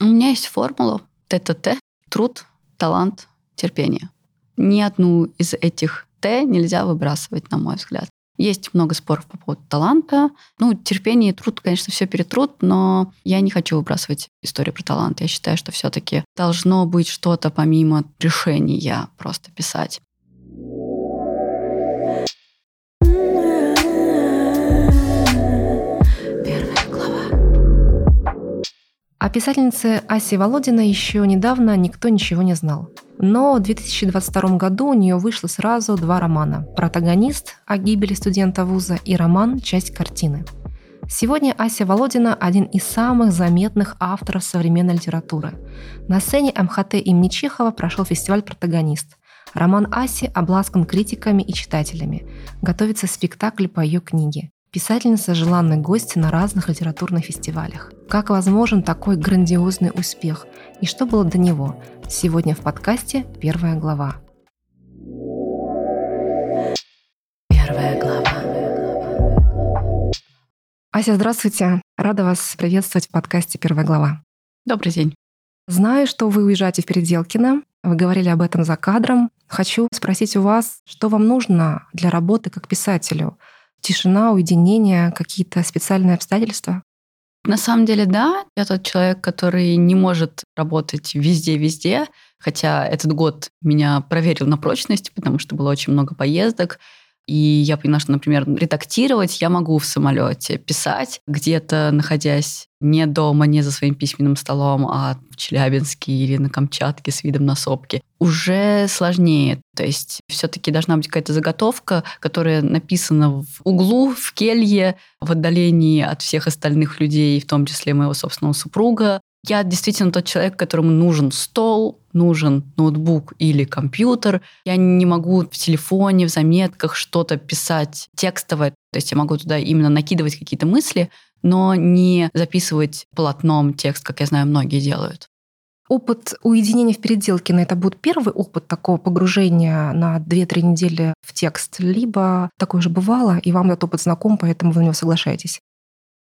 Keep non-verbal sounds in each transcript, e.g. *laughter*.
У меня есть формула ТТТ – труд, талант, терпение. Ни одну из этих Т нельзя выбрасывать, на мой взгляд. Есть много споров по поводу таланта. Ну, терпение и труд, конечно, все перетрут, но я не хочу выбрасывать историю про талант. Я считаю, что все-таки должно быть что-то помимо решения просто писать. О писательнице Асе Володина еще недавно никто ничего не знал. Но в 2022 году у нее вышло сразу два романа «Протагонист» о гибели студента вуза и роман «Часть картины». Сегодня Ася Володина – один из самых заметных авторов современной литературы. На сцене МХТ имени Чехова прошел фестиваль «Протагонист». Роман Аси обласкан критиками и читателями. Готовится спектакль по ее книге. Писательница – желанный гость на разных литературных фестивалях. Как возможен такой грандиозный успех? И что было до него? Сегодня в подкасте «Первая глава». Первая глава. Ася, здравствуйте. Рада вас приветствовать в подкасте «Первая глава». Добрый день. Знаю, что вы уезжаете в Переделкино. Вы говорили об этом за кадром. Хочу спросить у вас, что вам нужно для работы как писателю – Тишина, уединение, какие-то специальные обстоятельства? На самом деле, да. Я тот человек, который не может работать везде-везде. Хотя этот год меня проверил на прочность, потому что было очень много поездок. И я поняла, что, например, редактировать я могу в самолете, писать где-то, находясь не дома, не за своим письменным столом, а в Челябинске или на Камчатке с видом на сопки, уже сложнее. То есть все-таки должна быть какая-то заготовка, которая написана в углу, в келье, в отдалении от всех остальных людей, в том числе моего собственного супруга, я действительно тот человек, которому нужен стол, нужен ноутбук или компьютер. Я не могу в телефоне, в заметках что-то писать текстовое. То есть я могу туда именно накидывать какие-то мысли, но не записывать полотном текст, как я знаю, многие делают. Опыт уединения в переделке, на это будет первый опыт такого погружения на 2-3 недели в текст, либо такое же бывало, и вам этот опыт знаком, поэтому вы на него соглашаетесь?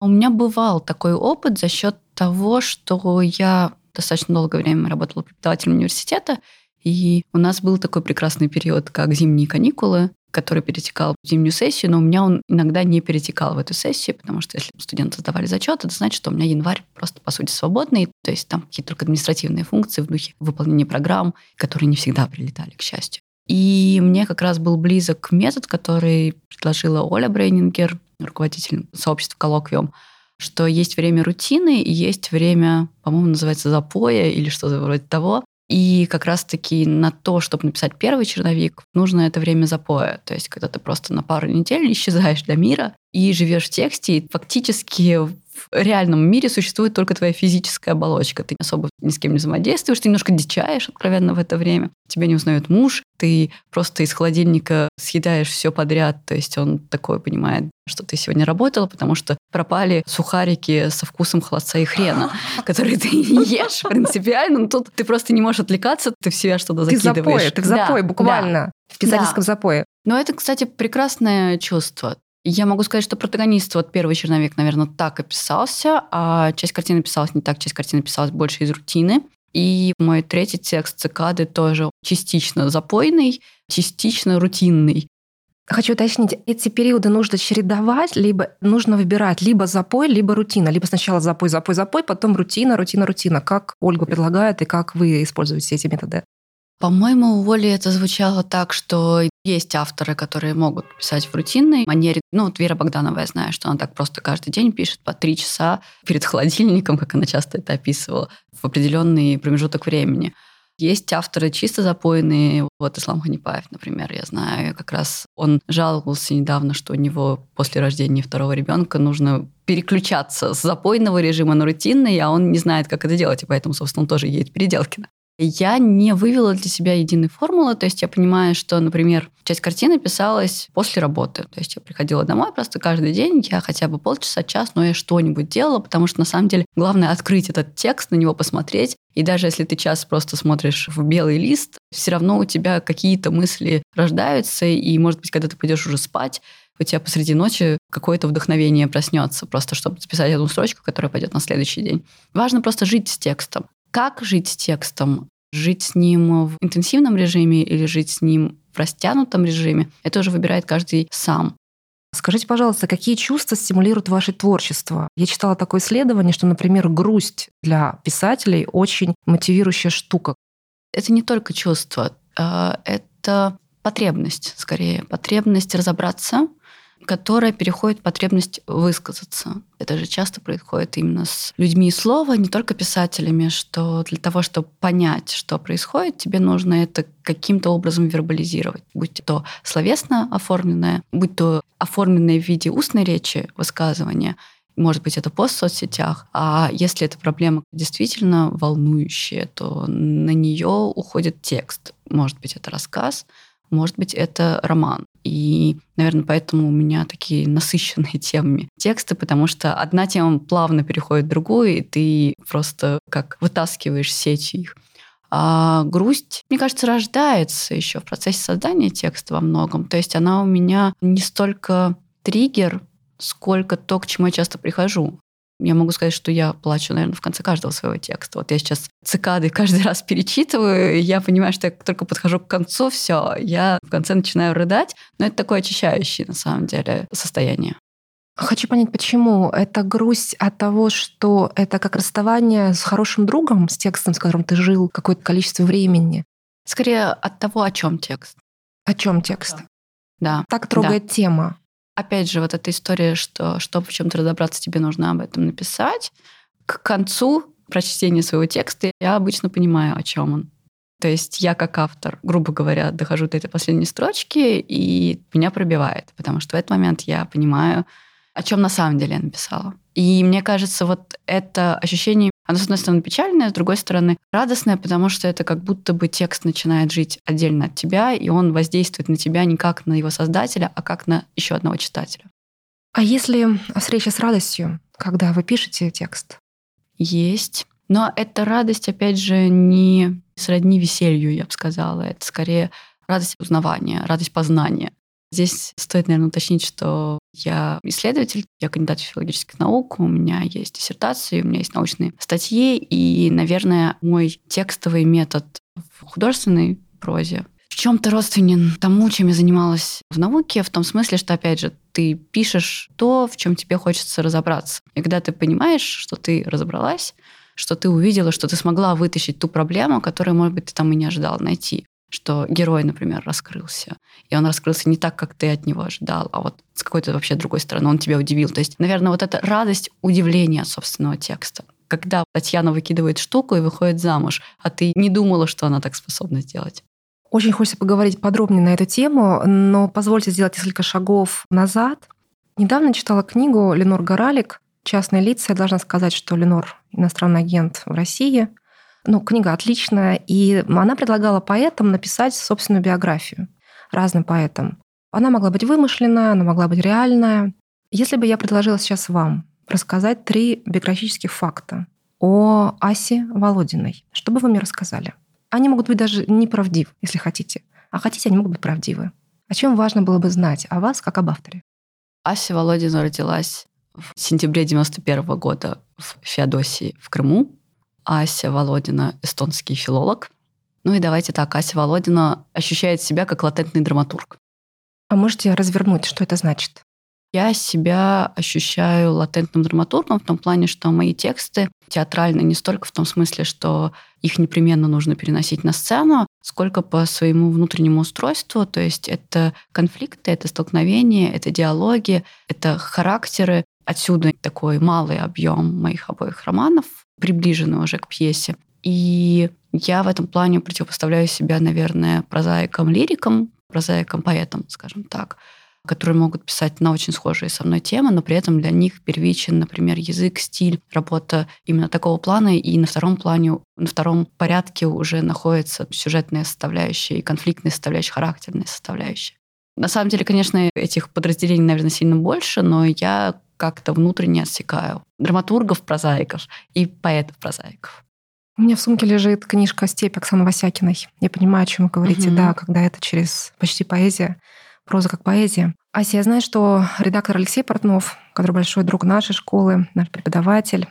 У меня бывал такой опыт за счет того, что я достаточно долгое время работала преподавателем университета, и у нас был такой прекрасный период, как зимние каникулы, который перетекал в зимнюю сессию, но у меня он иногда не перетекал в эту сессию, потому что если студенты сдавали зачет, это значит, что у меня январь просто, по сути, свободный, то есть там какие-то только административные функции в духе выполнения программ, которые не всегда прилетали, к счастью. И мне как раз был близок метод, который предложила Оля Брейнингер, руководитель сообщества «Коллоквиум», что есть время рутины и есть время, по-моему, называется запоя или что-то вроде того. И как раз-таки на то, чтобы написать первый черновик, нужно это время запоя. То есть, когда ты просто на пару недель *laughs* исчезаешь для мира и живешь в тексте, и фактически в реальном мире существует только твоя физическая оболочка. Ты особо ни с кем не взаимодействуешь, ты немножко дичаешь откровенно в это время. Тебя не узнает муж, ты просто из холодильника съедаешь все подряд. То есть он такое понимает, что ты сегодня работала, потому что пропали сухарики со вкусом холодца и хрена, *laughs* которые ты не ешь принципиально. Но тут ты просто не можешь отвлекаться, ты в себя что-то закидываешь. Ты в запое, ты в запое да, буквально. Да. В писательском да. запое. Но это, кстати, прекрасное чувство. Я могу сказать, что протагонист, вот первый черновик, наверное, так описался, а часть картины писалась не так, часть картины писалась больше из рутины. И мой третий текст «Цикады» тоже частично запойный, частично рутинный. Хочу уточнить, эти периоды нужно чередовать, либо нужно выбирать либо запой, либо рутина, либо сначала запой, запой, запой, потом рутина, рутина, рутина. Как Ольга предлагает и как вы используете эти методы? По-моему, у Оли это звучало так, что есть авторы, которые могут писать в рутинной манере. Ну, вот Вера Богданова, я знаю, что она так просто каждый день пишет по три часа перед холодильником, как она часто это описывала, в определенный промежуток времени. Есть авторы чисто запойные. Вот Ислам Ханипаев, например, я знаю, как раз он жаловался недавно, что у него после рождения второго ребенка нужно переключаться с запойного режима на рутинный, а он не знает, как это делать, и поэтому, собственно, он тоже едет переделкино. Я не вывела для себя единой формулы, то есть я понимаю, что, например, часть картины писалась после работы. То есть я приходила домой просто каждый день, я хотя бы полчаса, час, но я что-нибудь делала, потому что на самом деле главное открыть этот текст, на него посмотреть. И даже если ты час просто смотришь в белый лист, все равно у тебя какие-то мысли рождаются, и, может быть, когда ты пойдешь уже спать, у тебя посреди ночи какое-то вдохновение проснется, просто чтобы записать одну строчку, которая пойдет на следующий день. Важно просто жить с текстом. Как жить с текстом? Жить с ним в интенсивном режиме или жить с ним в растянутом режиме, это уже выбирает каждый сам. Скажите, пожалуйста, какие чувства стимулируют ваше творчество? Я читала такое исследование, что, например, грусть для писателей очень мотивирующая штука. Это не только чувство, а, это потребность, скорее, потребность разобраться, которая переходит в потребность высказаться. Это же часто происходит именно с людьми слова, не только писателями, что для того, чтобы понять, что происходит, тебе нужно это каким-то образом вербализировать, будь то словесно оформленное, будь то оформленное в виде устной речи высказывания, может быть, это пост в соцсетях, а если эта проблема действительно волнующая, то на нее уходит текст. Может быть, это рассказ, может быть, это роман. И, наверное, поэтому у меня такие насыщенные *laughs* темами тексты, потому что одна тема плавно переходит в другую, и ты просто как вытаскиваешь сетью их. А грусть, мне кажется, рождается еще в процессе создания текста во многом. То есть она у меня не столько триггер, сколько то, к чему я часто прихожу. Я могу сказать, что я плачу, наверное, в конце каждого своего текста. Вот я сейчас цикады каждый раз перечитываю, и я понимаю, что я только подхожу к концу, все, я в конце начинаю рыдать, но это такое очищающее, на самом деле, состояние. Хочу понять, почему. Это грусть от того, что это как расставание с хорошим другом, с текстом, с которым ты жил какое-то количество времени. Скорее от того, о чем текст. О чем текст? Да. Так трогает да. тема опять же, вот эта история, что чтобы в чем-то разобраться, тебе нужно об этом написать. К концу прочтения своего текста я обычно понимаю, о чем он. То есть я как автор, грубо говоря, дохожу до этой последней строчки, и меня пробивает, потому что в этот момент я понимаю, о чем на самом деле я написала. И мне кажется, вот это ощущение оно, с одной стороны, печальное, с другой стороны, радостное, потому что это как будто бы текст начинает жить отдельно от тебя, и он воздействует на тебя не как на его создателя, а как на еще одного читателя. А если встреча с радостью, когда вы пишете текст? Есть. Но эта радость, опять же, не сродни веселью, я бы сказала. Это скорее радость узнавания, радость познания. Здесь стоит, наверное, уточнить, что я исследователь, я кандидат филологических наук, у меня есть диссертации, у меня есть научные статьи, и, наверное, мой текстовый метод в художественной прозе в чем-то родственен тому, чем я занималась в науке, в том смысле, что, опять же, ты пишешь то, в чем тебе хочется разобраться. И когда ты понимаешь, что ты разобралась, что ты увидела, что ты смогла вытащить ту проблему, которую, может быть, ты там и не ожидала найти что герой, например, раскрылся. И он раскрылся не так, как ты от него ожидал, а вот с какой-то вообще другой стороны он тебя удивил. То есть, наверное, вот эта радость удивления от собственного текста. Когда Татьяна выкидывает штуку и выходит замуж, а ты не думала, что она так способна сделать. Очень хочется поговорить подробнее на эту тему, но позвольте сделать несколько шагов назад. Недавно читала книгу Ленор Горалик «Частные лица». Я должна сказать, что Ленор — иностранный агент в России — ну, книга отличная, и она предлагала поэтам написать собственную биографию, разным поэтам. Она могла быть вымышленная, она могла быть реальная. Если бы я предложила сейчас вам рассказать три биографических факта о Асе Володиной, что бы вы мне рассказали? Они могут быть даже неправдивы, если хотите. А хотите, они могут быть правдивы. О чем важно было бы знать о вас, как об авторе? Ася Володина родилась в сентябре 91 года в Феодосии в Крыму. Ася Володина – эстонский филолог. Ну и давайте так, Ася Володина ощущает себя как латентный драматург. А можете развернуть, что это значит? Я себя ощущаю латентным драматургом в том плане, что мои тексты театральны не столько в том смысле, что их непременно нужно переносить на сцену, сколько по своему внутреннему устройству. То есть это конфликты, это столкновения, это диалоги, это характеры. Отсюда такой малый объем моих обоих романов, приближены уже к пьесе. И я в этом плане противопоставляю себя, наверное, прозаикам-лирикам, прозаикам-поэтам, скажем так, которые могут писать на очень схожие со мной темы, но при этом для них первичен, например, язык, стиль, работа именно такого плана, и на втором плане, на втором порядке уже находится сюжетная составляющая и конфликтная составляющая, характерная составляющая. На самом деле, конечно, этих подразделений, наверное, сильно больше, но я как-то внутренне отсекаю драматургов, прозаиков и поэтов-прозаиков. У меня в сумке лежит книжка «Степь» Оксаны Васякиной. Я понимаю, о чем вы говорите, угу. да, когда это через почти поэзия, проза как поэзия. Ася, я знаю, что редактор Алексей Портнов, который большой друг нашей школы, наш преподаватель,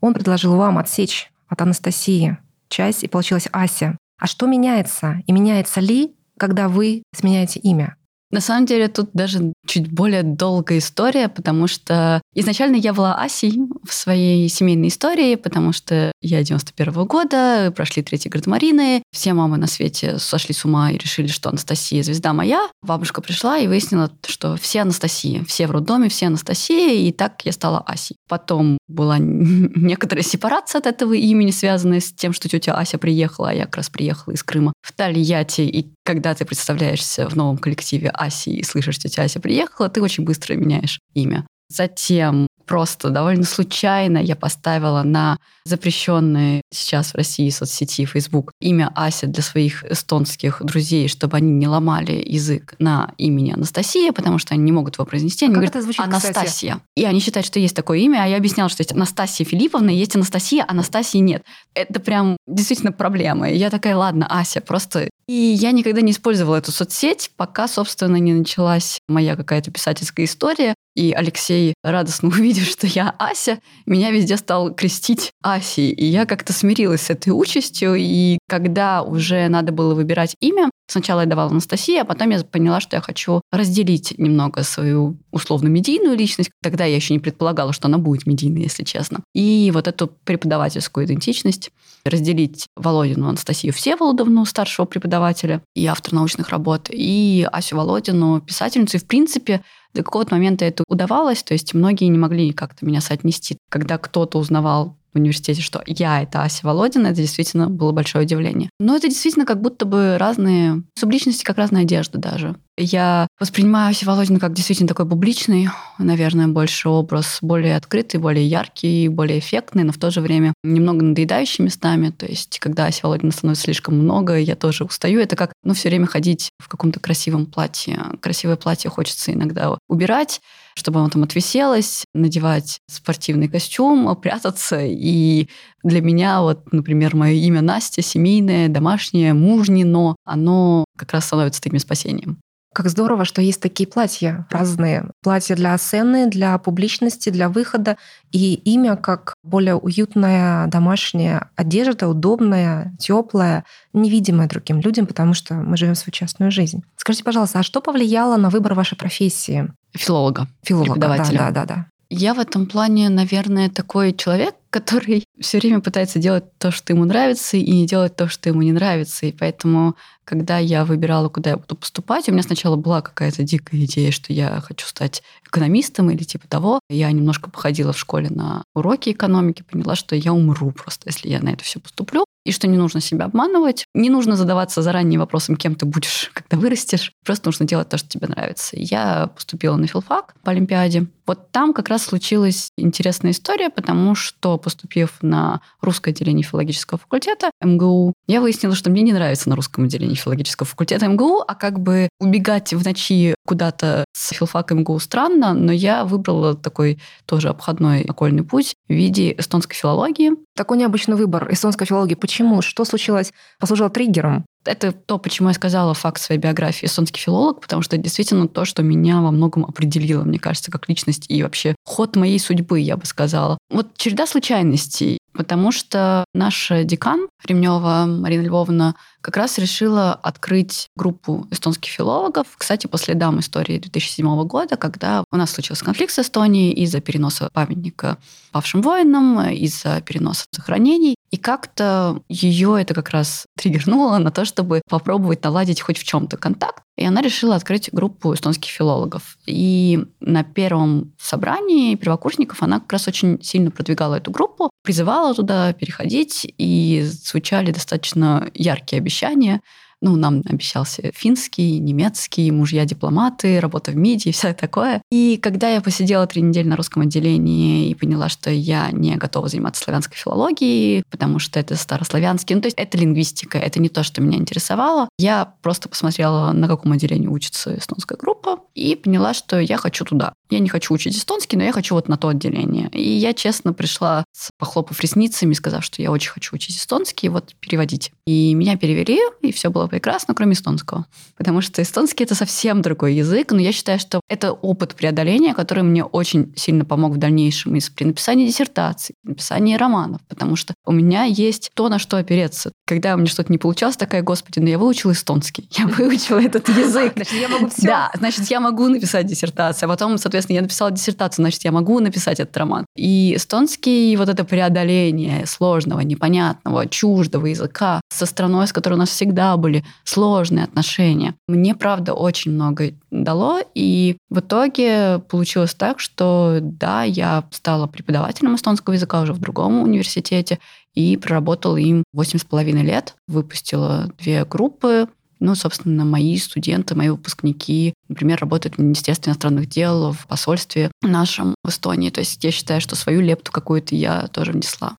он предложил вам отсечь от Анастасии часть, и получилась Ася. А что меняется? И меняется ли, когда вы сменяете имя? На самом деле тут даже чуть более долгая история, потому что изначально я была Асей в своей семейной истории, потому что я 91 -го года, прошли третий гардемарины, все мамы на свете сошли с ума и решили, что Анастасия звезда моя. Бабушка пришла и выяснила, что все Анастасии, все в роддоме, все Анастасии, и так я стала Асей. Потом была *laughs* некоторая сепарация от этого имени, связанная с тем, что тетя Ася приехала, а я как раз приехала из Крыма в Тольятти, и когда ты представляешься в новом коллективе Аси и слышишь, что тетя Ася приехала, ты очень быстро меняешь имя. Затем просто довольно случайно я поставила на запрещенные сейчас в России соцсети Facebook имя Ася для своих эстонских друзей, чтобы они не ломали язык на имени Анастасия, потому что они не могут его произнести. Они как говорят это звучит, Анастасия. Кстати? И они считают, что есть такое имя, а я объясняла, что есть Анастасия Филипповна, есть Анастасия, Анастасии нет. Это прям действительно проблема. И я такая, ладно, Ася, просто... И я никогда не использовала эту соцсеть, пока, собственно, не началась моя какая-то писательская история. И Алексей, радостно *laughs* увидев, что я Ася, меня везде стал крестить Асей. И я как-то смирилась с этой участью. И когда уже надо было выбирать имя, сначала я давала Анастасии, а потом я поняла, что я хочу разделить немного свою условно-медийную личность. Тогда я еще не предполагала, что она будет медийной, если честно. И вот эту преподавательскую идентичность разделить Володину Анастасию Всеволодовну, старшего преподавателя и автор научных работ, и Асю Володину, писательницу. И, в принципе, до какого-то момента это удавалось, то есть многие не могли как-то меня соотнести. Когда кто-то узнавал в университете, что я — это Ася Володина, это действительно было большое удивление. Но это действительно как будто бы разные субличности, как разная одежда даже. Я воспринимаю Асю Володину как действительно такой публичный, наверное, больше образ, более открытый, более яркий, более эффектный, но в то же время немного надоедающий местами. То есть, когда Ася Володина становится слишком много, я тоже устаю. Это как, ну, все время ходить в каком-то красивом платье. Красивое платье хочется иногда убирать, чтобы оно там отвиселось, надевать спортивный костюм, прятаться. И для меня вот, например, мое имя Настя, семейное, домашнее, мужнино, оно как раз становится таким спасением. Как здорово, что есть такие платья разные. Платья для сцены, для публичности, для выхода. И имя как более уютная домашняя одежда, удобная, теплая, невидимая другим людям, потому что мы живем свою частную жизнь. Скажите, пожалуйста, а что повлияло на выбор вашей профессии? Филолога. Филолога, да, да, да. Я в этом плане, наверное, такой человек, который *laughs* все время пытается делать то, что ему нравится, и не делать то, что ему не нравится. И поэтому когда я выбирала, куда я буду поступать, у меня сначала была какая-то дикая идея, что я хочу стать экономистом или типа того. Я немножко походила в школе на уроки экономики, поняла, что я умру просто, если я на это все поступлю и что не нужно себя обманывать. Не нужно задаваться заранее вопросом, кем ты будешь, *laughs* когда вырастешь. Просто нужно делать то, что тебе нравится. Я поступила на филфак по Олимпиаде. Вот там как раз случилась интересная история, потому что, поступив на русское отделение филологического факультета МГУ, я выяснила, что мне не нравится на русском отделении филологического факультета МГУ, а как бы убегать в ночи куда-то с филфака МГУ странно, но я выбрала такой тоже обходной окольный путь в виде эстонской филологии. Такой необычный выбор эстонской филологии. Почему? Что случилось? Послужило триггером? Это то, почему я сказала факт своей биографии эстонский филолог, потому что это действительно то, что меня во многом определило, мне кажется, как личность и вообще ход моей судьбы, я бы сказала. Вот череда случайностей, потому что наш декан Ремнева Марина Львовна как раз решила открыть группу эстонских филологов. Кстати, по следам истории 2007 года, когда у нас случился конфликт с Эстонией из-за переноса памятника павшим воинам, из-за переноса захоронений. И как-то ее это как раз триггернуло на то, чтобы попробовать наладить хоть в чем-то контакт. И она решила открыть группу эстонских филологов. И на первом собрании первокурсников она как раз очень сильно продвигала эту группу, призывала туда переходить, и звучали достаточно яркие обещания ну, нам обещался финский, немецкий, мужья-дипломаты, работа в МИДе и все такое. И когда я посидела три недели на русском отделении и поняла, что я не готова заниматься славянской филологией, потому что это старославянский, ну, то есть это лингвистика, это не то, что меня интересовало, я просто посмотрела, на каком отделении учится эстонская группа, и поняла, что я хочу туда. Я не хочу учить эстонский, но я хочу вот на то отделение. И я честно пришла, с похлопав ресницами, сказав, что я очень хочу учить эстонский, вот переводить. И меня перевели, и все было прекрасно, кроме эстонского. Потому что эстонский — это совсем другой язык, но я считаю, что это опыт преодоления, который мне очень сильно помог в дальнейшем и при написании диссертаций, при написании романов, потому что у меня есть то, на что опереться. Когда у меня что-то не получалось, такая, господи, ну я выучила эстонский, я *laughs* выучила этот язык. Значит, я могу все. Да, значит, я могу написать диссертацию. А потом, соответственно, я написала диссертацию, значит, я могу написать этот роман. И эстонский, вот это преодоление сложного, непонятного, чуждого языка со страной, с которой у нас всегда были сложные отношения, мне, правда, очень много дало. И в итоге получилось так, что, да, я стала преподавателем эстонского языка уже в другом университете и проработала им восемь с половиной лет. Выпустила две группы, ну, собственно, мои студенты, мои выпускники, например, работают в Министерстве иностранных дел, в посольстве нашем в Эстонии. То есть я считаю, что свою лепту какую-то я тоже внесла.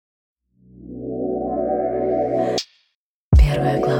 Первая глава.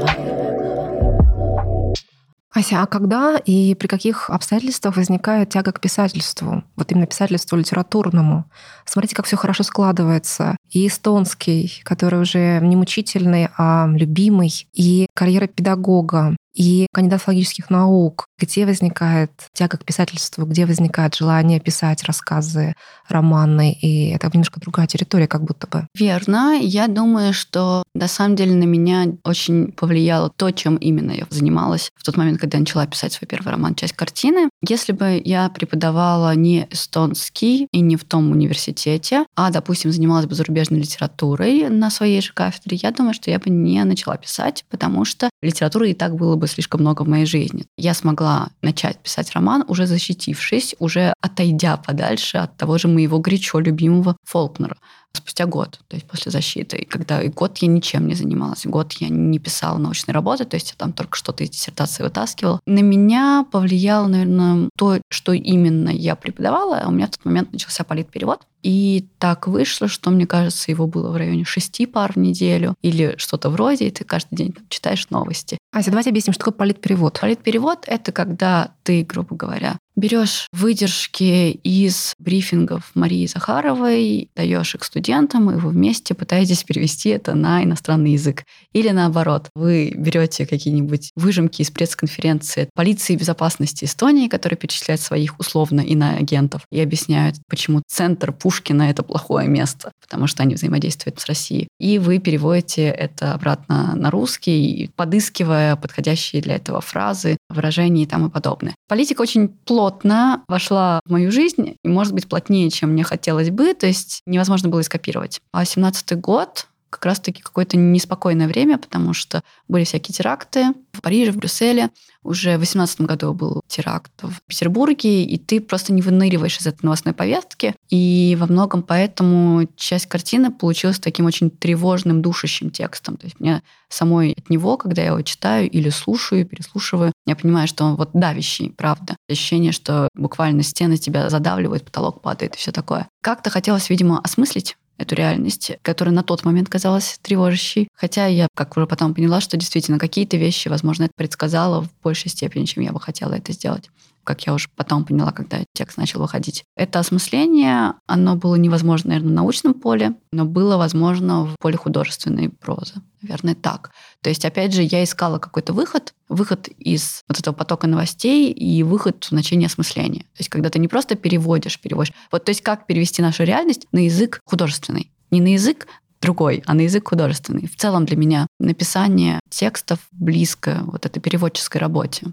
Ася, а когда и при каких обстоятельствах возникает тяга к писательству? Вот именно писательству литературному. Смотрите, как все хорошо складывается. И эстонский, который уже не мучительный, а любимый, и карьера педагога, и кандидат логических наук, где возникает тяга к писательству, где возникает желание писать рассказы, романы, и это немножко другая территория как будто бы. Верно. Я думаю, что на самом деле на меня очень повлияло то, чем именно я занималась в тот момент, когда я начала писать свой первый роман «Часть картины». Если бы я преподавала не эстонский и не в том университете, а, допустим, занималась бы зарубежной литературой на своей же кафедре, я думаю, что я бы не начала писать, потому что литературы и так было бы слишком много в моей жизни. Я смогла начать писать роман, уже защитившись, уже отойдя подальше от того же моего горячо любимого Фолкнера спустя год, то есть после защиты. И когда и год я ничем не занималась, год я не писала научной работы, то есть я там только что-то из диссертации вытаскивала. На меня повлияло, наверное, то, что именно я преподавала. А у меня в тот момент начался политперевод. И так вышло, что, мне кажется, его было в районе шести пар в неделю или что-то вроде, и ты каждый день там, читаешь новости. Ася, давайте объясним, что такое политперевод. Политперевод — это когда ты, грубо говоря, берешь выдержки из брифингов Марии Захаровой, даешь их студентам, и вы вместе пытаетесь перевести это на иностранный язык. Или наоборот, вы берете какие-нибудь выжимки из пресс-конференции полиции безопасности Эстонии, которые перечисляют своих условно иноагентов и объясняют, почему центр Пушкина — это плохое место, потому что они взаимодействуют с Россией. И вы переводите это обратно на русский, подыскивая подходящие для этого фразы, выражения и тому подобное. Политика очень плотно вошла в мою жизнь, и, может быть, плотнее, чем мне хотелось бы, то есть невозможно было скопировать. А 17 год как раз-таки какое-то неспокойное время, потому что были всякие теракты в Париже, в Брюсселе. Уже в 2018 году был теракт в Петербурге, и ты просто не выныриваешь из этой новостной повестки. И во многом поэтому часть картины получилась таким очень тревожным, душащим текстом. То есть мне самой от него, когда я его читаю или слушаю, переслушиваю, я понимаю, что он вот давящий, правда. Ощущение, что буквально стены тебя задавливают, потолок падает и все такое. Как-то хотелось, видимо, осмыслить эту реальность, которая на тот момент казалась тревожащей. Хотя я, как уже потом поняла, что действительно какие-то вещи, возможно, это предсказала в большей степени, чем я бы хотела это сделать как я уже потом поняла, когда текст начал выходить. Это осмысление, оно было невозможно, наверное, в научном поле, но было возможно в поле художественной прозы. Наверное, так. То есть, опять же, я искала какой-то выход, выход из вот этого потока новостей и выход в значение осмысления. То есть, когда ты не просто переводишь, переводишь. Вот, то есть, как перевести нашу реальность на язык художественный. Не на язык другой, а на язык художественный. В целом для меня написание текстов близко вот этой переводческой работе.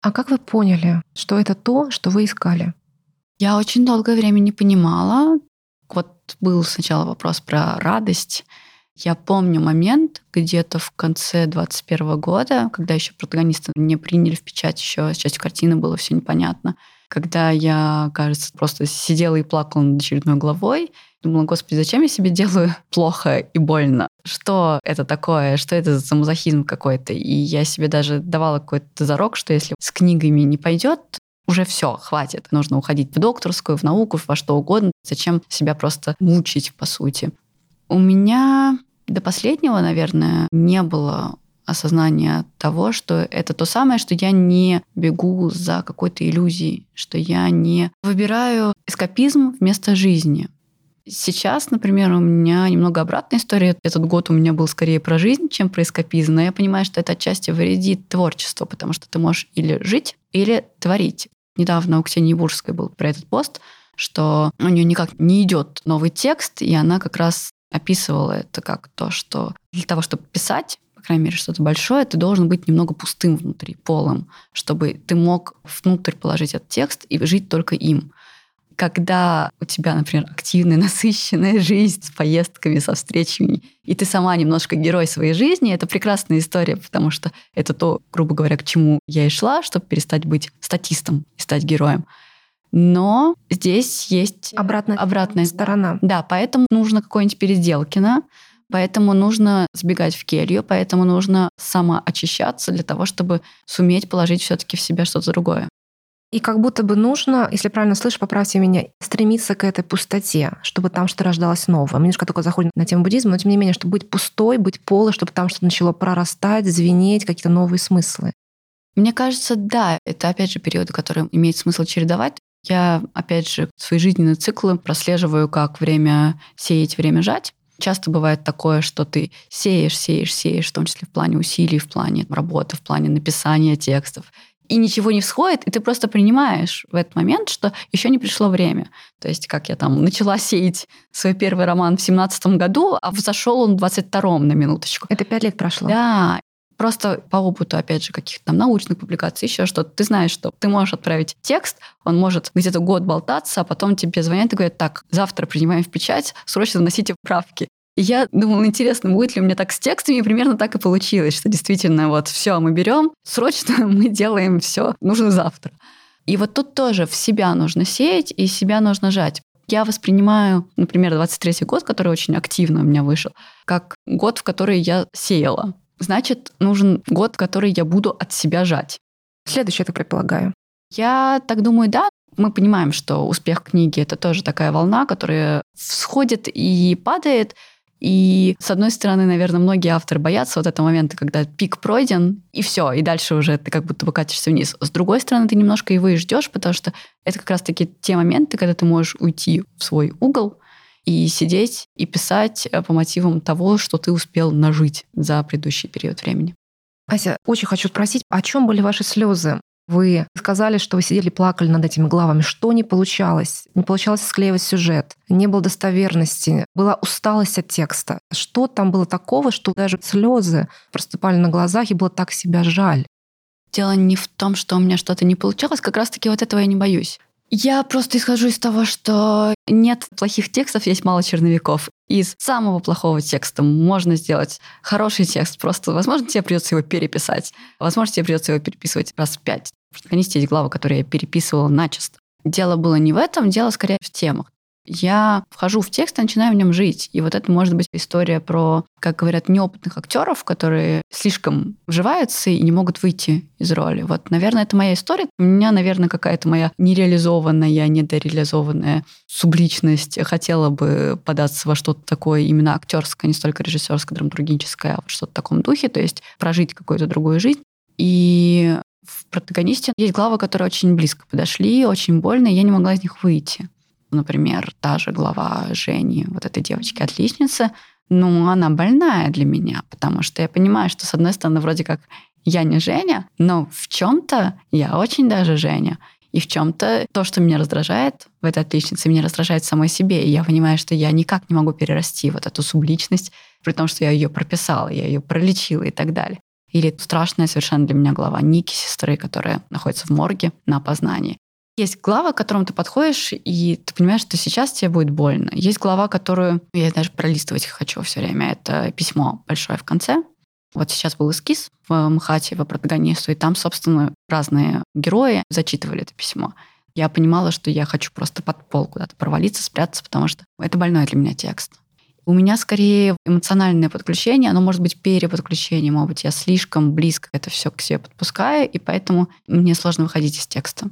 А как вы поняли, что это то, что вы искали? Я очень долгое время не понимала. Вот был сначала вопрос про радость. Я помню момент где-то в конце 21 года, когда еще протагонисты не приняли в печать, еще часть картины было все непонятно. Когда я, кажется, просто сидела и плакала над очередной главой, думала, господи, зачем я себе делаю *laughs* плохо и больно? Что это такое? Что это за самозахизм какой-то? И я себе даже давала какой-то зарок, что если с книгами не пойдет, уже все, хватит. Нужно уходить в докторскую, в науку, во что угодно. Зачем себя просто мучить, по сути? У меня до последнего, наверное, не было осознания того, что это то самое, что я не бегу за какой-то иллюзией, что я не выбираю эскапизм вместо жизни. Сейчас, например, у меня немного обратная история. Этот год у меня был скорее про жизнь, чем про эскапизм. Но я понимаю, что это отчасти вредит творчеству, потому что ты можешь или жить, или творить. Недавно у Ксении Бурской был про этот пост, что у нее никак не идет новый текст, и она как раз описывала это как то, что для того, чтобы писать, по крайней мере, что-то большое, ты должен быть немного пустым внутри, полым, чтобы ты мог внутрь положить этот текст и жить только им когда у тебя, например, активная, *laughs* насыщенная жизнь с поездками, со встречами, и ты сама немножко герой своей жизни, это прекрасная история, потому что это то, грубо говоря, к чему я и шла, чтобы перестать быть статистом и стать героем. Но здесь есть обратная, обратная сторона. Да, поэтому нужно какое-нибудь переделкино, поэтому нужно сбегать в келью, поэтому нужно самоочищаться для того, чтобы суметь положить все-таки в себя что-то другое. И как будто бы нужно, если правильно слышу, поправьте меня, стремиться к этой пустоте, чтобы там что-то рождалось новое. Мы немножко только заходим на тему буддизма, но тем не менее, чтобы быть пустой, быть полой, чтобы там что-то начало прорастать, звенеть, какие-то новые смыслы. Мне кажется, да, это опять же периоды, которые имеет смысл чередовать. Я, опять же, свои жизненные циклы прослеживаю как время сеять, время жать. Часто бывает такое, что ты сеешь, сеешь, сеешь, в том числе в плане усилий, в плане работы, в плане написания текстов и ничего не всходит, и ты просто принимаешь в этот момент, что еще не пришло время. То есть, как я там начала сеять свой первый роман в семнадцатом году, а взошел он в 22-м на минуточку. Это пять лет прошло. Да, просто по опыту, опять же, каких-то там научных публикаций, еще что-то, ты знаешь, что ты можешь отправить текст, он может где-то год болтаться, а потом тебе звонят и говорят, так, завтра принимаем в печать, срочно носите правки. И я думала, интересно, будет ли у меня так с текстами, и примерно так и получилось, что действительно вот все мы берем, срочно *laughs* мы делаем все, нужно завтра. И вот тут тоже в себя нужно сеять и себя нужно жать. Я воспринимаю, например, 23-й год, который очень активно у меня вышел, как год, в который я сеяла. Значит, нужен год, который я буду от себя жать. Следующий, я так предполагаю. Я так думаю, да. Мы понимаем, что успех книги — это тоже такая волна, которая всходит и падает. И, с одной стороны, наверное, многие авторы боятся вот этого момента, когда пик пройден, и все, и дальше уже ты как будто бы катишься вниз. С другой стороны, ты немножко его и ждешь, потому что это как раз-таки те моменты, когда ты можешь уйти в свой угол и сидеть и писать э, по мотивам того, что ты успел нажить за предыдущий период времени. Ася, очень хочу спросить, о чем были ваши слезы? Вы сказали, что вы сидели, плакали над этими главами. Что не получалось? Не получалось склеивать сюжет, не было достоверности, была усталость от текста. Что там было такого, что даже слезы проступали на глазах, и было так себя жаль? Дело не в том, что у меня что-то не получалось, как раз-таки вот этого я не боюсь. Я просто исхожу из того, что нет плохих текстов, есть мало черновиков. Из самого плохого текста можно сделать хороший текст. Просто, возможно, тебе придется его переписать. Возможно, тебе придется его переписывать раз пять. В протагонисте есть главы, которые я переписывала начисто. Дело было не в этом, дело скорее в темах я вхожу в текст и начинаю в нем жить. И вот это может быть история про, как говорят, неопытных актеров, которые слишком вживаются и не могут выйти из роли. Вот, наверное, это моя история. У меня, наверное, какая-то моя нереализованная, недореализованная субличность хотела бы податься во что-то такое именно актерское, не столько режиссерское, драматургическое, а вот что-то в таком духе, то есть прожить какую-то другую жизнь. И в протагонисте есть главы, которые очень близко подошли, очень больно, и я не могла из них выйти например, та же глава Жени, вот этой девочки-отличницы, ну, она больная для меня, потому что я понимаю, что, с одной стороны, вроде как я не Женя, но в чем-то я очень даже Женя. И в чем-то то, что меня раздражает в этой отличнице, меня раздражает самой себе. И я понимаю, что я никак не могу перерасти вот эту субличность, при том, что я ее прописала, я ее пролечила и так далее. Или страшная совершенно для меня глава Ники, сестры, которая находится в морге на опознании. Есть глава, к которому ты подходишь, и ты понимаешь, что сейчас тебе будет больно. Есть глава, которую я даже пролистывать хочу все время. Это письмо большое в конце. Вот сейчас был эскиз в МХАТе, в протагонисту, и там, собственно, разные герои зачитывали это письмо. Я понимала, что я хочу просто под пол куда-то провалиться, спрятаться, потому что это больной для меня текст. У меня скорее эмоциональное подключение, оно может быть переподключение, может быть, я слишком близко это все к себе подпускаю, и поэтому мне сложно выходить из текста.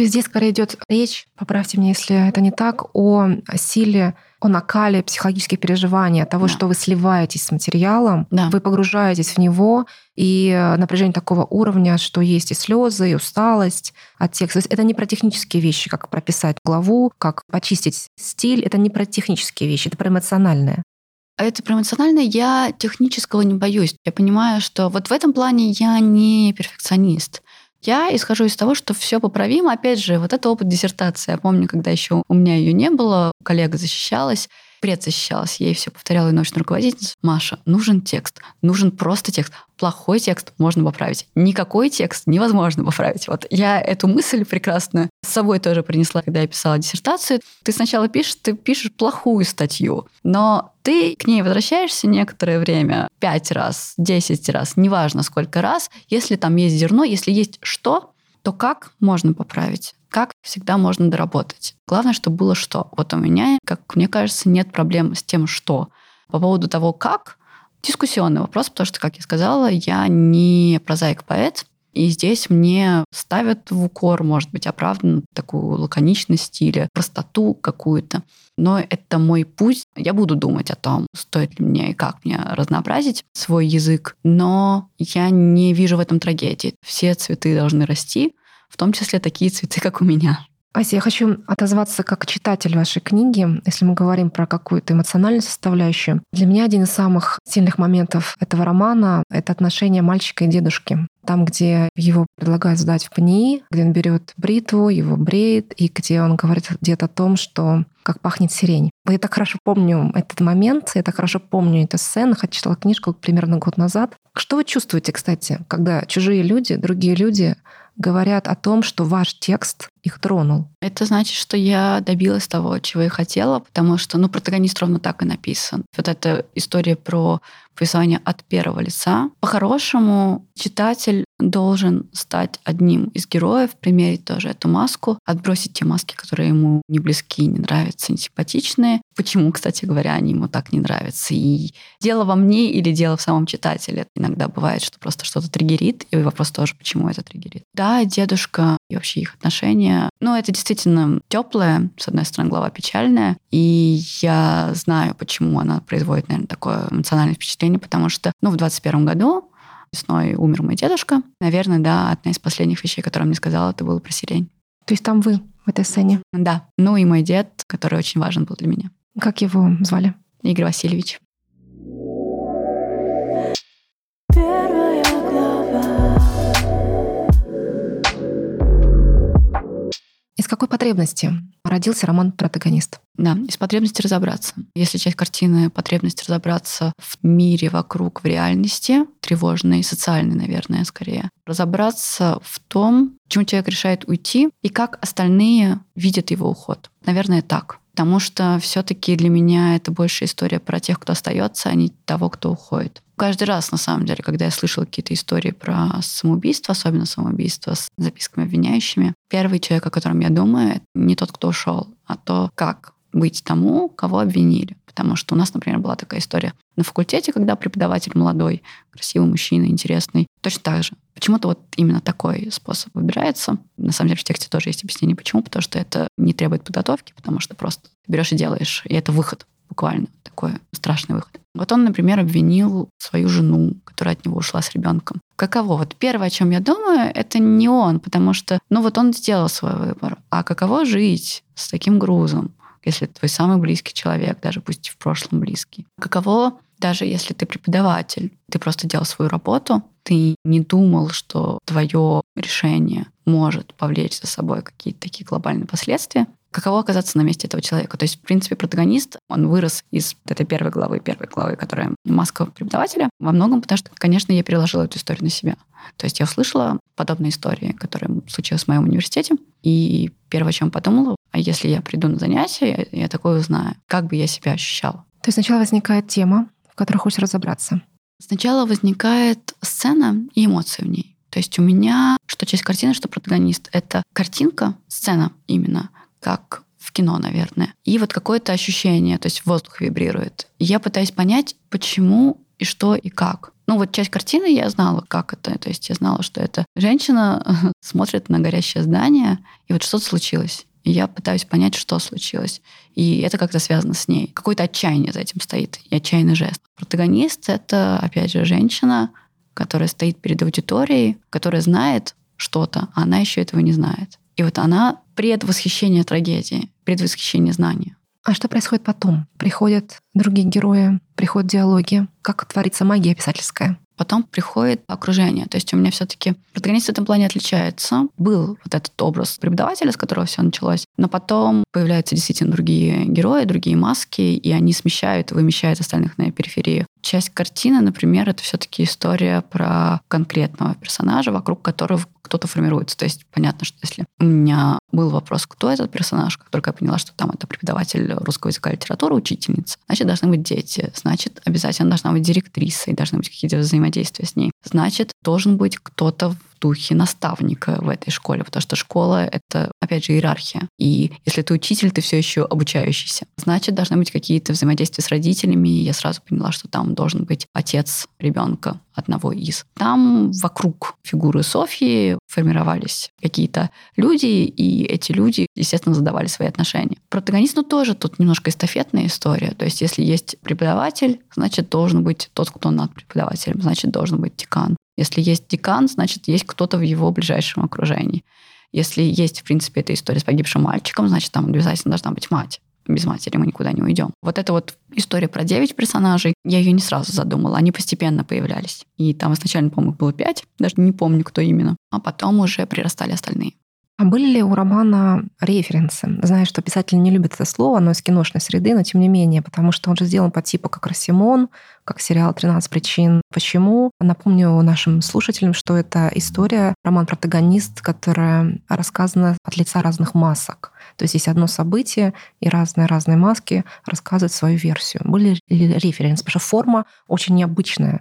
То есть здесь скорее идет речь, поправьте меня, если это не так, о силе о накале психологических переживаний, от того, Да. что вы сливаетесь с материалом, Да. вы погружаетесь в него, и напряжение такого уровня, что есть и слезы, и усталость от текста. То есть это не про технические вещи, как прописать главу, как почистить стиль. Это не про технические вещи, это про эмоциональное. А это про эмоциональное я технического не боюсь. Я понимаю, что вот в этом плане я не перфекционист. Я исхожу из того, что все поправимо. Опять же, вот это опыт диссертации. Я помню, когда еще у меня ее не было, коллега защищалась, предзащищалась, я ей все повторяла и научная руководительница. Маша, нужен текст, нужен просто текст. Плохой текст можно поправить. Никакой текст невозможно поправить. Вот я эту мысль прекрасно с собой тоже принесла, когда я писала диссертацию. Ты сначала пишешь, ты пишешь плохую статью, но ты к ней возвращаешься некоторое время, пять раз, десять раз, неважно сколько раз, если там есть зерно, если есть что, то как можно поправить? Как всегда можно доработать? Главное, чтобы было что. Вот у меня, как мне кажется, нет проблем с тем, что. По поводу того, как, дискуссионный вопрос, потому что, как я сказала, я не прозаик-поэт, и здесь мне ставят в укор, может быть, оправданно такую лаконичность или простоту какую-то. Но это мой путь. Я буду думать о том, стоит ли мне и как мне разнообразить свой язык, но я не вижу в этом трагедии. Все цветы должны расти, в том числе такие цветы, как у меня. Ася, я хочу отозваться как читатель вашей книги, если мы говорим про какую-то эмоциональную составляющую. Для меня один из самых сильных моментов этого романа — это отношения мальчика и дедушки. Там, где его предлагают сдать в ПНИ, где он берет бритву, его бреет, и где он говорит где-то о том, что как пахнет сирень. Я так хорошо помню этот момент, я так хорошо помню эту сцену, хотя читала книжку примерно год назад. Что вы чувствуете, кстати, когда чужие люди, другие люди говорят о том, что ваш текст их тронул? Это значит, что я добилась того, чего я хотела, потому что, ну, протагонист ровно так и написан. Вот эта история про повествование от первого лица. По-хорошему, читатель должен стать одним из героев, примерить тоже эту маску, отбросить те маски, которые ему не близки, не нравятся, не симпатичные. Почему, кстати говоря, они ему так не нравятся? И дело во мне или дело в самом читателе. Иногда бывает, что просто что-то триггерит, и вопрос тоже, почему это триггерит. Да, дедушка и вообще их отношения, ну, это действительно теплая, с одной стороны, глава печальная, и я знаю, почему она производит, наверное, такое эмоциональное впечатление, потому что, ну, в 21 году весной умер мой дедушка. Наверное, да, одна из последних вещей, которые он мне сказал, это было про сирень. То есть там вы в этой сцене. Да. Ну и мой дед, который очень важен был для меня. Как его звали? Игорь Васильевич. Из какой потребности родился роман «Протагонист»? Да, из потребности разобраться. Если часть картины — потребность разобраться в мире вокруг, в реальности, тревожной, социальной, наверное, скорее. Разобраться в том, чему человек решает уйти, и как остальные видят его уход. Наверное, так. Потому что все-таки для меня это больше история про тех, кто остается, а не того, кто уходит. Каждый раз, на самом деле, когда я слышала какие-то истории про самоубийство, особенно самоубийство с записками обвиняющими, первый человек, о котором я думаю, не тот, кто ушел, а то, как быть тому, кого обвинили. Потому что у нас, например, была такая история на факультете, когда преподаватель молодой, красивый мужчина, интересный, точно так же. Почему-то вот именно такой способ выбирается. На самом деле в тексте тоже есть объяснение, почему. Потому что это не требует подготовки, потому что просто берешь и делаешь. И это выход буквально, такой страшный выход. Вот он, например, обвинил свою жену, которая от него ушла с ребенком. Каково? Вот первое, о чем я думаю, это не он, потому что, ну вот он сделал свой выбор. А каково жить с таким грузом? Если твой самый близкий человек, даже пусть в прошлом близкий. Каково, даже если ты преподаватель, ты просто делал свою работу, ты не думал, что твое решение может повлечь за собой какие-то такие глобальные последствия. Каково оказаться на месте этого человека? То есть, в принципе, протагонист, он вырос из этой первой главы, первой главы, которая маска преподавателя, во многом потому что, конечно, я переложила эту историю на себя. То есть я услышала подобные истории, которые случились в моем университете, и первое, о чем подумала, а если я приду на занятия, я, я такое узнаю, как бы я себя ощущала. То есть сначала возникает тема, в которой хочешь разобраться. Сначала возникает сцена и эмоции в ней. То есть у меня, что часть картины, что протагонист, это картинка, сцена именно, как в кино, наверное. И вот какое-то ощущение, то есть воздух вибрирует. И я пытаюсь понять, почему и что и как. Ну вот часть картины я знала, как это. То есть я знала, что это женщина *laughs* смотрит на горящее здание, и вот что-то случилось. и я пытаюсь понять, что случилось. И это как-то связано с ней. Какое-то отчаяние за этим стоит, и отчаянный жест. Протагонист — это, опять же, женщина, которая стоит перед аудиторией, которая знает что-то, а она еще этого не знает. И вот она предвосхищение трагедии, предвосхищение знания. А что происходит потом? Приходят другие герои, приходят диалоги. Как творится магия писательская? Потом приходит окружение. То есть у меня все-таки протагонист в этом плане отличается. Был вот этот образ преподавателя, с которого все началось, но потом появляются действительно другие герои, другие маски, и они смещают и вымещают остальных на периферию. Часть картины, например, это все-таки история про конкретного персонажа, вокруг которого кто-то формируется. То есть понятно, что если у меня был вопрос, кто этот персонаж, как только я поняла, что там это преподаватель русского языка и литературы, учительница, значит, должны быть дети, значит, обязательно должна быть директриса и должны быть какие-то взаимодействия с ней. Значит, должен быть кто-то духе наставника в этой школе, потому что школа — это, опять же, иерархия. И если ты учитель, ты все еще обучающийся. Значит, должны быть какие-то взаимодействия с родителями, и я сразу поняла, что там должен быть отец ребенка одного из. Там вокруг фигуры Софьи формировались какие-то люди, и эти люди, естественно, задавали свои отношения. Протагонист, ну, тоже тут немножко эстафетная история. То есть если есть преподаватель, значит, должен быть тот, кто над преподавателем, значит, должен быть декан. Если есть декан, значит, есть кто-то в его ближайшем окружении. Если есть, в принципе, эта история с погибшим мальчиком, значит, там обязательно должна быть мать. Без матери мы никуда не уйдем. Вот эта вот история про девять персонажей, я ее не сразу задумала, они постепенно появлялись. И там изначально, по-моему, было пять, даже не помню, кто именно. А потом уже прирастали остальные. А были ли у романа референсы? Знаю, что писатель не любит это слово, оно из киношной среды, но тем не менее, потому что он же сделан по типу как Росимон, как сериал «13 причин почему». Напомню нашим слушателям, что это история, роман-протагонист, которая рассказана от лица разных масок. То есть есть одно событие, и разные-разные маски рассказывают свою версию. Были ли референсы? Потому что форма очень необычная.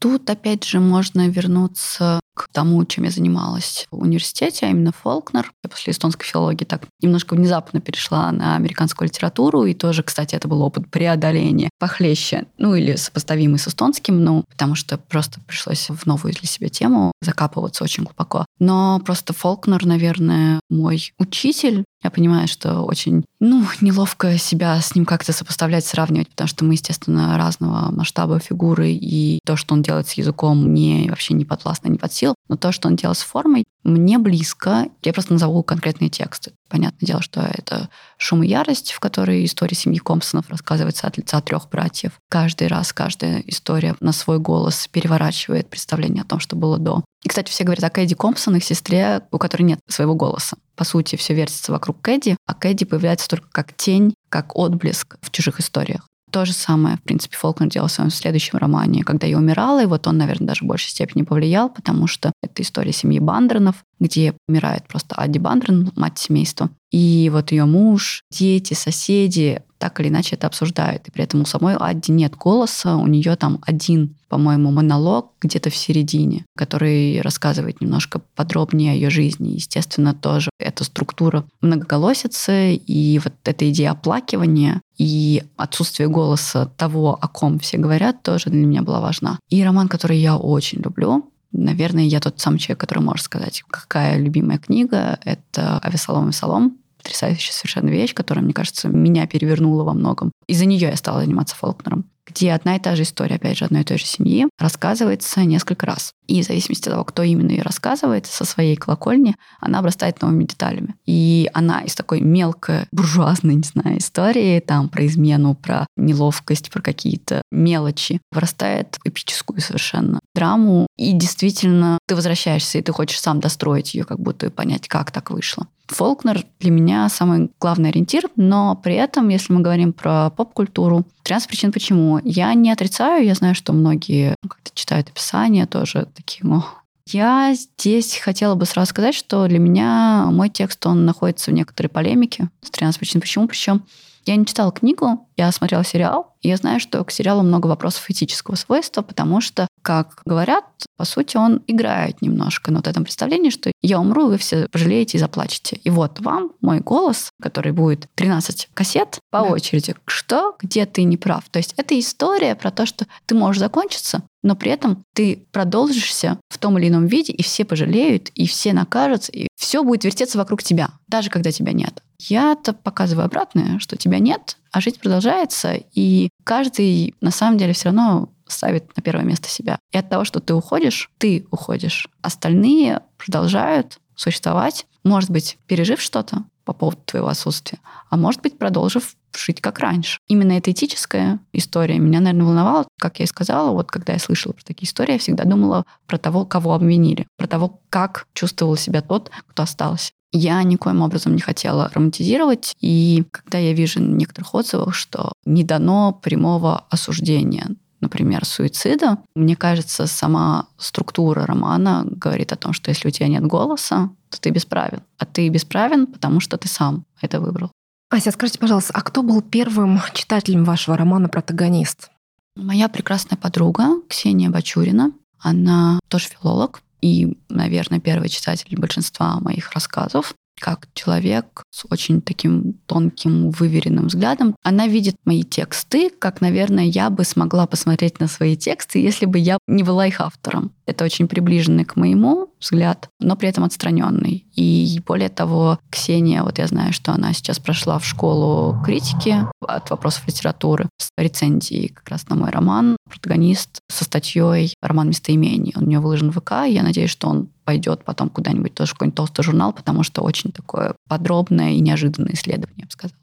Тут, опять же, можно вернуться к тому, чем я занималась в университете, а именно Фолкнер. Я после эстонской филологии так немножко внезапно перешла на американскую литературу, и тоже, кстати, это был опыт преодоления похлеще, ну или сопоставимый с эстонским, ну, потому что просто пришлось в новую для себя тему закапываться очень глубоко. Но просто Фолкнер, наверное, мой учитель, я понимаю, что очень, ну, *laughs* неловко себя с ним как-то сопоставлять, сравнивать, потому что мы, естественно, разного масштаба фигуры, и то, что он делает с языком, мне вообще не подвластно, не под сил. Но то, что он делал с формой, мне близко. Я просто назову конкретные тексты. Понятное дело, что это «Шум и ярость», в которой история семьи Компсонов рассказывается от лица трех братьев. Каждый раз, каждая история на свой голос переворачивает представление о том, что было до. И, кстати, все говорят о Кэдди Компсон, их сестре, у которой нет своего голоса. По сути, все вертится вокруг Кэдди, а Кэдди появляется только как тень, как отблеск в чужих историях. То же самое, в принципе, Фолкнер делал в своем следующем романе «Когда я умирала», и вот он, наверное, даже в большей степени повлиял, потому что это история семьи Бандронов, где умирает просто Адди Бандрон, мать семейства. И вот ее муж, дети, соседи так или иначе это обсуждают. И при этом у самой Адди нет голоса, у нее там один, по-моему, монолог где-то в середине, который рассказывает немножко подробнее о ее жизни. Естественно, тоже эта структура многоголосицы и вот эта идея оплакивания и отсутствие голоса того, о ком все говорят, тоже для меня была важна. И роман, который я очень люблю, Наверное, я тот самый человек, который может сказать, какая любимая книга. Это «Авесолом и Солом». Потрясающая совершенно вещь, которая, мне кажется, меня перевернула во многом. Из-за нее я стала заниматься Фолкнером где одна и та же история, опять же, одной и той же семьи, рассказывается несколько раз. И в зависимости от того, кто именно ее рассказывает, со своей колокольни, она обрастает новыми деталями. И она из такой мелкой, буржуазной, не знаю, истории, там, про измену, про неловкость, про какие-то мелочи, вырастает в эпическую совершенно драму. И действительно, ты возвращаешься, и ты хочешь сам достроить ее, как будто и понять, как так вышло. Фолкнер для меня самый главный ориентир, но при этом, если мы говорим про поп-культуру, 13 причин почему. Я не отрицаю, я знаю, что многие как-то читают описание тоже такие, о, я здесь хотела бы сразу сказать, что для меня мой текст, он находится в некоторой полемике с 13 причин почему. Причем я не читала книгу, я смотрела сериал, и я знаю, что к сериалу много вопросов этического свойства, потому что как говорят, по сути, он играет немножко на вот этом представлении, что я умру, вы все пожалеете и заплачете. И вот вам мой голос, который будет 13 кассет по Да. очереди. Что, где ты не прав? То есть это история про то, что ты можешь закончиться, но при этом ты продолжишься в том или ином виде, и все пожалеют, и все накажутся, и все будет вертеться вокруг тебя, даже когда тебя нет. Я-то показываю обратное, что тебя нет, а жизнь продолжается, и каждый на самом деле все равно ставит на первое место себя. И от того, что ты уходишь, ты уходишь. Остальные продолжают существовать, может быть, пережив что-то по поводу твоего отсутствия, а может быть, продолжив жить как раньше. Именно эта этическая история меня, наверное, волновала. Как я и сказала, вот когда я слышала про такие истории, я всегда думала про того, кого обвинили, про того, как чувствовал себя тот, кто остался. Я никоим образом не хотела романтизировать, и когда я вижу в некоторых отзывах, что не дано прямого осуждения например, суицида, мне кажется, сама структура романа говорит о том, что если у тебя нет голоса, то ты бесправен. А ты бесправен, потому что ты сам это выбрал. Ася, скажите, пожалуйста, а кто был первым читателем вашего романа «Протагонист»? Моя прекрасная подруга Ксения Бачурина, она тоже филолог и, наверное, первый читатель большинства моих рассказов. Как человек с очень таким тонким, выверенным взглядом, она видит мои тексты, как, наверное, я бы смогла посмотреть на свои тексты, если бы я не была их автором. Это очень приближенный к моему взгляд, но при этом отстраненный. И более того, Ксения, вот я знаю, что она сейчас прошла в школу критики от вопросов литературы с рецензией как раз на мой роман «Протагонист» со статьей «Роман местоимений». Он у нее выложен в ВК, и я надеюсь, что он пойдет потом куда-нибудь тоже в какой-нибудь толстый журнал, потому что очень такое подробное и неожиданное исследование, я бы сказала.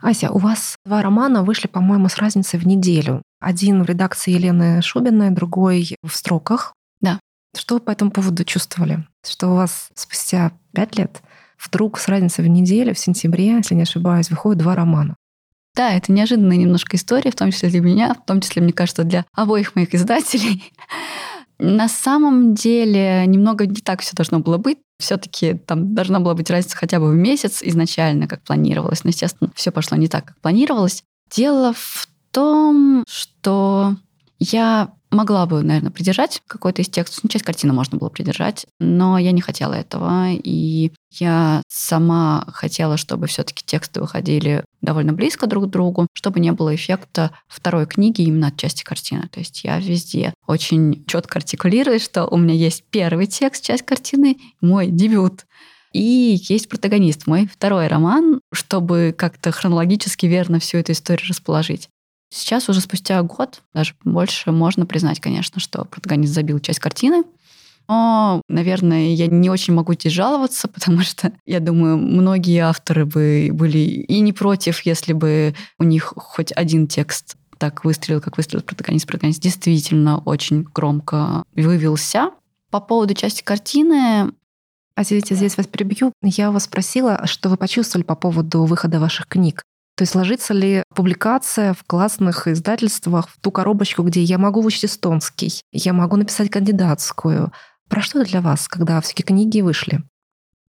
Ася, у вас два романа вышли, по-моему, с разницей в неделю. Один в редакции Елены Шубиной, другой в строках. Да. Что вы по этому поводу чувствовали? Что у вас спустя пять лет вдруг с разницей в неделю, в сентябре, если не ошибаюсь, выходит два романа? Да, это неожиданная немножко история, в том числе для меня, в том числе, мне кажется, для обоих моих издателей. На самом деле немного не так все должно было быть. Все-таки там должна была быть разница хотя бы в месяц изначально, как планировалось. Но, естественно, все пошло не так, как планировалось. Дело в том, что я могла бы, наверное, придержать какой-то из текстов. Ну, часть картины можно было придержать, но я не хотела этого. И я сама хотела, чтобы все-таки тексты выходили довольно близко друг к другу, чтобы не было эффекта второй книги именно от части картины. То есть я везде очень четко артикулирую, что у меня есть первый текст, часть картины, мой дебют. И есть протагонист, мой второй роман, чтобы как-то хронологически верно всю эту историю расположить. Сейчас уже спустя год, даже больше, можно признать, конечно, что протагонист забил часть картины. Но, наверное, я не очень могу здесь жаловаться, *laughs* потому что, я думаю, многие авторы бы были и не против, если бы у них хоть один текст так выстрелил, как выстрелил протагонист. Протагонист действительно очень громко вывелся. По поводу части картины, А извините, здесь вас перебью. Я вас спросила, что вы почувствовали по поводу выхода ваших книг. То есть ложится ли публикация в классных издательствах в ту коробочку, где я могу выучить эстонский, я могу написать кандидатскую? Про что это для вас, когда все книги вышли?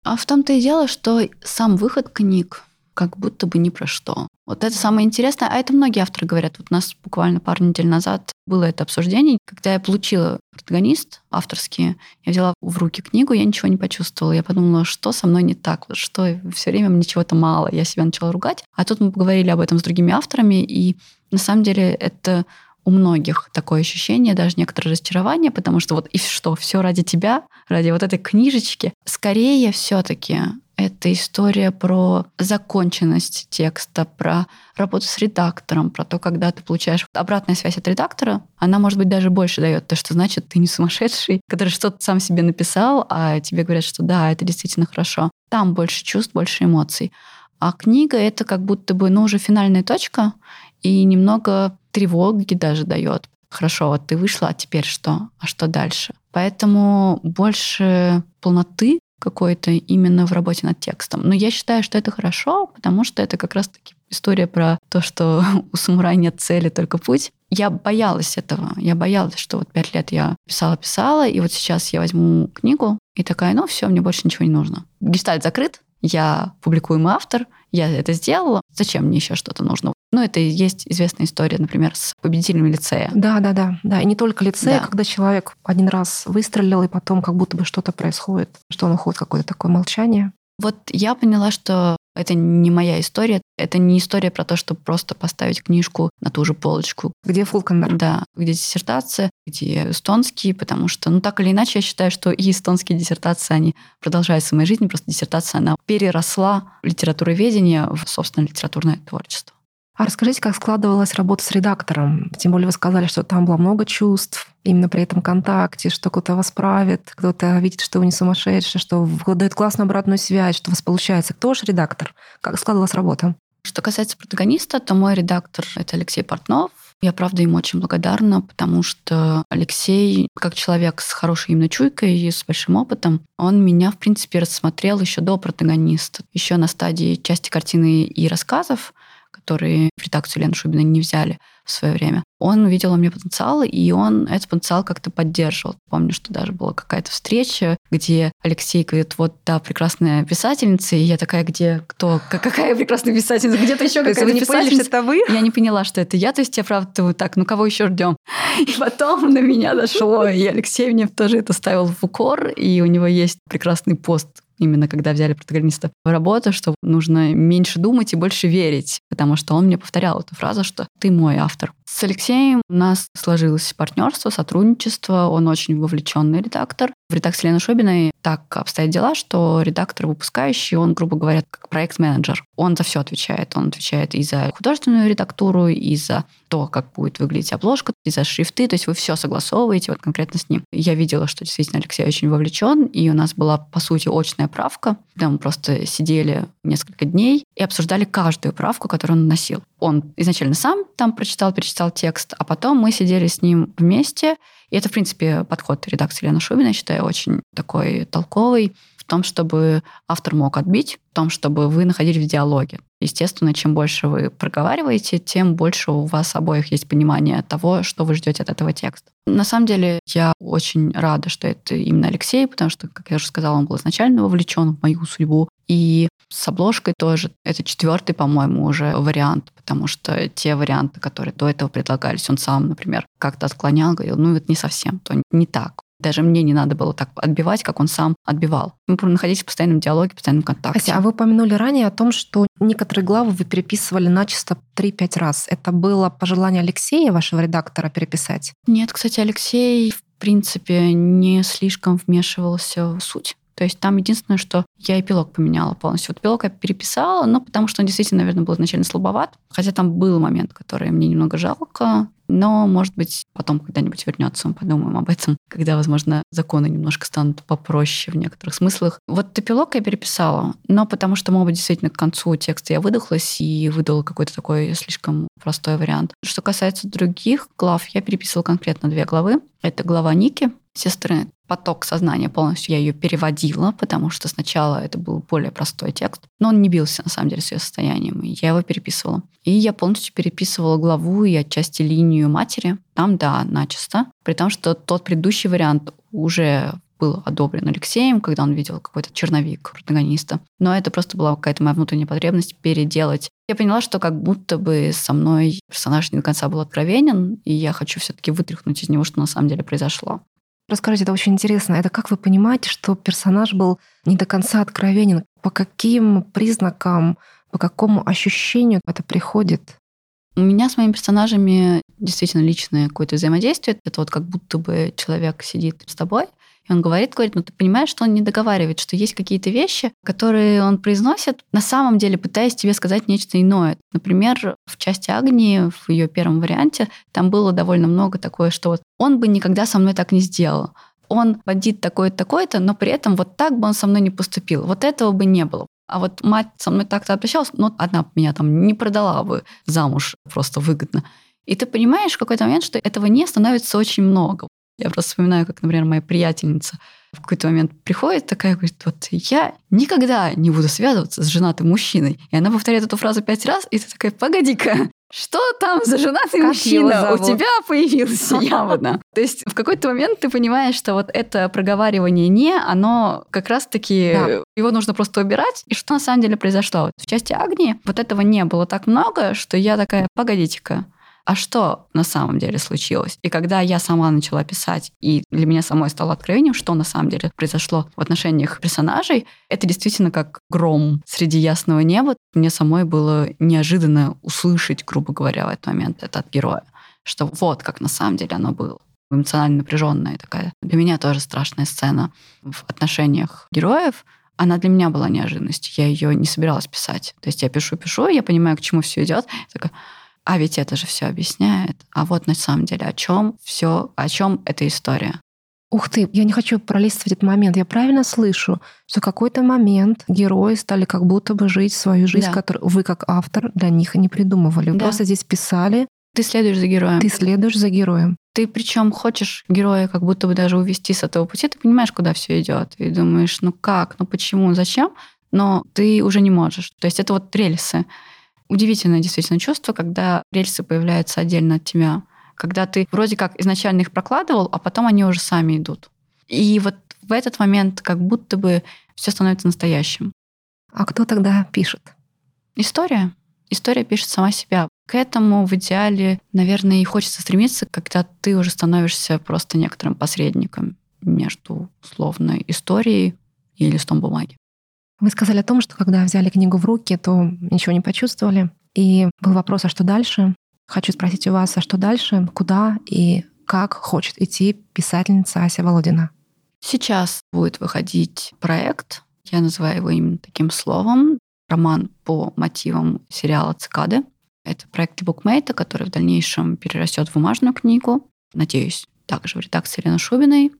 А в том-то и дело, что сам выход книг как будто бы ни про что. Вот это самое интересное, а это многие авторы говорят. Вот у нас буквально пару недель назад было это обсуждение. Когда я получила протагонист авторский, я взяла в руки книгу, я ничего не почувствовала. Я подумала, что со мной не так, что все время мне чего-то мало. Я себя начала ругать. А тут мы поговорили об этом с другими авторами, и на самом деле это у многих такое ощущение, даже некоторое разочарование, потому что вот и что, все ради тебя, ради вот этой книжечки. Скорее все-таки это история про законченность текста, про работу с редактором, про то, когда ты получаешь обратная связь от редактора, она, может быть, даже больше дает. То, что значит, ты не сумасшедший, *laughs* который что-то сам себе написал, а тебе говорят, что да, это действительно хорошо. Там больше чувств, больше эмоций. А книга — это как будто бы, ну, уже финальная точка, и немного тревоги даже дает. Хорошо, вот ты вышла, а теперь что? А что дальше? Поэтому больше полноты какой-то именно в работе над текстом. Но я считаю, что это хорошо, потому что это как раз-таки история про то, что *laughs* у самурая нет цели, только путь. Я боялась этого. Я боялась, что вот пять лет я писала-писала, и вот сейчас я возьму книгу и такая, ну все, мне больше ничего не нужно. Гештальт закрыт, я публикуемый автор, я это сделала, зачем мне еще что-то нужно? Ну, это и есть известная история, например, с победителями лицея. Да, да, да. Да, и не только лицея, Да. когда человек один раз выстрелил, и потом как будто бы что-то происходит, что он уходит в какое-то такое молчание. Вот я поняла, что это не моя история, это не история про то, чтобы просто поставить книжку на ту же полочку, Где Фулкандер? Да, где диссертация, где эстонские, потому что, ну, так или иначе, я считаю, что и эстонские диссертации, они продолжаются в моей жизни, просто диссертация, она переросла литературоведение в, собственно, литературное творчество. А расскажите, как складывалась работа с редактором? Тем более вы сказали, что там было много чувств, именно при этом контакте, что кто-то вас правит, кто-то видит, что вы не сумасшедший, что дает классную обратную связь, что у вас получается. Кто ваш редактор? Как складывалась работа? Что касается протагониста, то мой редактор — это Алексей Портнов. Я, правда, ему очень благодарна, потому что Алексей, как человек с хорошей именно чуйкой и с большим опытом, он меня, в принципе, рассмотрел еще до протагониста, еще на стадии части картины и рассказов, которые в редакцию Лены Шубиной не взяли в свое время. Он увидел во мне потенциал, и он этот потенциал как-то поддерживал. Помню, что даже была какая-то встреча, где Алексей говорит, вот, да, прекрасная писательница, и я такая, где, кто, какая прекрасная писательница, где-то еще какая-то не поняли, что писательница. это вы? Я не поняла, что это я, то есть я правда вот так, ну кого еще ждем? И потом на меня дошло, и Алексей мне тоже это ставил в укор, и у него есть прекрасный пост именно когда взяли протагониста в работу, что нужно меньше думать и больше верить, потому что он мне повторял эту фразу, что ты мой автор. С Алексеем у нас сложилось партнерство, сотрудничество, он очень вовлеченный редактор. В редакции Лены Шубиной так обстоят дела, что редактор выпускающий, он, грубо говоря, как проект-менеджер. Он за все отвечает. Он отвечает и за художественную редактуру, и за то, как будет выглядеть обложка, и за шрифты. То есть вы все согласовываете вот конкретно с ним. Я видела, что действительно Алексей очень вовлечен, и у нас была, по сути, очная правка, когда мы просто сидели несколько дней и обсуждали каждую правку, которую он наносил. Он изначально сам там прочитал, перечитал текст, а потом мы сидели с ним вместе. И это, в принципе, подход редакции Лены Шубина, я считаю, очень такой толковый в том, чтобы автор мог отбить, в том, чтобы вы находились в диалоге. Естественно, чем больше вы проговариваете, тем больше у вас обоих есть понимание того, что вы ждете от этого текста. На самом деле, я очень рада, что это именно Алексей, потому что, как я уже сказала, он был изначально вовлечен в мою судьбу. И с обложкой тоже. Это четвертый, по-моему, уже вариант, потому что те варианты, которые до этого предлагались, он сам, например, как-то отклонял, говорил, ну, это не совсем, то не так. Даже мне не надо было так отбивать, как он сам отбивал. Мы находились в постоянном диалоге, в постоянном контакте. Ася, а вы упомянули ранее о том, что некоторые главы вы переписывали начисто 3-5 раз. Это было пожелание Алексея, вашего редактора, переписать? Нет, кстати, Алексей, в принципе, не слишком вмешивался в суть. То есть там единственное, что я эпилог поменяла полностью. Вот эпилог я переписала, но потому что он действительно, наверное, был изначально слабоват. Хотя там был момент, который мне немного жалко. Но, может быть, потом когда-нибудь вернется, мы подумаем об этом, *laughs* когда, возможно, законы немножко станут попроще в некоторых смыслах. Вот эпилог я переписала, но потому что, может быть, действительно к концу текста я выдохлась и выдала какой-то такой слишком простой вариант. Что касается других глав, я переписывала конкретно две главы. Это глава Ники, сестры поток сознания полностью я ее переводила, потому что сначала это был более простой текст, но он не бился на самом деле с ее состоянием, и я его переписывала. И я полностью переписывала главу и отчасти линию матери. Там, да, начисто. При том, что тот предыдущий вариант уже был одобрен Алексеем, когда он видел какой-то черновик протагониста. Но это просто была какая-то моя внутренняя потребность переделать. Я поняла, что как будто бы со мной персонаж не до конца был откровенен, и я хочу все-таки вытряхнуть из него, что на самом деле произошло. Расскажите, это очень интересно. Это как вы понимаете, что персонаж был не до конца откровенен? По каким признакам, по какому ощущению это приходит? У меня с моими персонажами действительно личное какое-то взаимодействие. Это вот как будто бы человек сидит с тобой, и он говорит, говорит, ну ты понимаешь, что он не договаривает, что есть какие-то вещи, которые он произносит, на самом деле пытаясь тебе сказать нечто иное. Например, в части Агнии, в ее первом варианте, там было довольно много такое, что вот он бы никогда со мной так не сделал. Он бандит такой-то, такой-то, но при этом вот так бы он со мной не поступил. Вот этого бы не было. А вот мать со мной так-то обращалась, но одна б меня там не продала бы замуж просто выгодно. И ты понимаешь в какой-то момент, что этого не становится очень много. Я просто вспоминаю, как, например, моя приятельница в какой-то момент приходит такая, говорит, вот я никогда не буду связываться с женатым мужчиной. И она повторяет эту фразу пять раз, и ты такая, погоди-ка, что там за женатый Как мужчина у тебя появился *laughs* явно. То есть в какой-то момент ты понимаешь, что вот это проговаривание «не», оно как раз-таки, Да. его нужно просто убирать. И что на самом деле произошло? Вот в части Агнии вот этого не было так много, что я такая, погодите-ка, а что на самом деле случилось? И когда я сама начала писать, и для меня самой стало откровением, что на самом деле произошло в отношениях персонажей, это действительно как гром среди ясного неба. Мне самой было неожиданно услышать, грубо говоря, в этот момент это от героя, что вот как на самом деле оно было эмоционально напряженная такая. Для меня тоже страшная сцена в отношениях героев. Она для меня была неожиданностью. Я ее не собиралась писать. То есть я пишу, пишу, я понимаю, к чему все идет. Такая, а ведь это же все объясняет. А вот на самом деле о чем все, о чем эта история. Ух ты, я не хочу пролистывать этот момент. Я правильно слышу, что в какой-то момент герои стали как будто бы жить свою жизнь, Да. которую вы как автор для них не придумывали. Вы Да. просто здесь писали, Ты следуешь за героем. ты следуешь за героем. Ты причем хочешь героя как будто бы даже увести с этого пути, ты понимаешь, куда все идет. И думаешь, ну как, ну почему, зачем? Но ты уже не можешь. То есть это вот рельсы. Удивительное действительно чувство, когда рельсы появляются отдельно от тебя. Когда ты вроде как изначально их прокладывал, а потом они уже сами идут. И вот в этот момент как будто бы все становится настоящим. А кто тогда пишет? История. История пишет сама себя. К этому в идеале, наверное, и хочется стремиться, когда ты уже становишься просто некоторым посредником между условной историей и листом бумаги. Вы сказали о том, что когда взяли книгу в руки, то ничего не почувствовали. И был вопрос, а что дальше? Хочу спросить у вас, а что дальше? Куда и как хочет идти писательница Ася Володина? Сейчас будет выходить проект, я называю его именно таким словом, роман по мотивам сериала «Цикады». Это проект букмейта, который в дальнейшем перерастет в бумажную книгу. Надеюсь, также в редакции Елены Шубиной.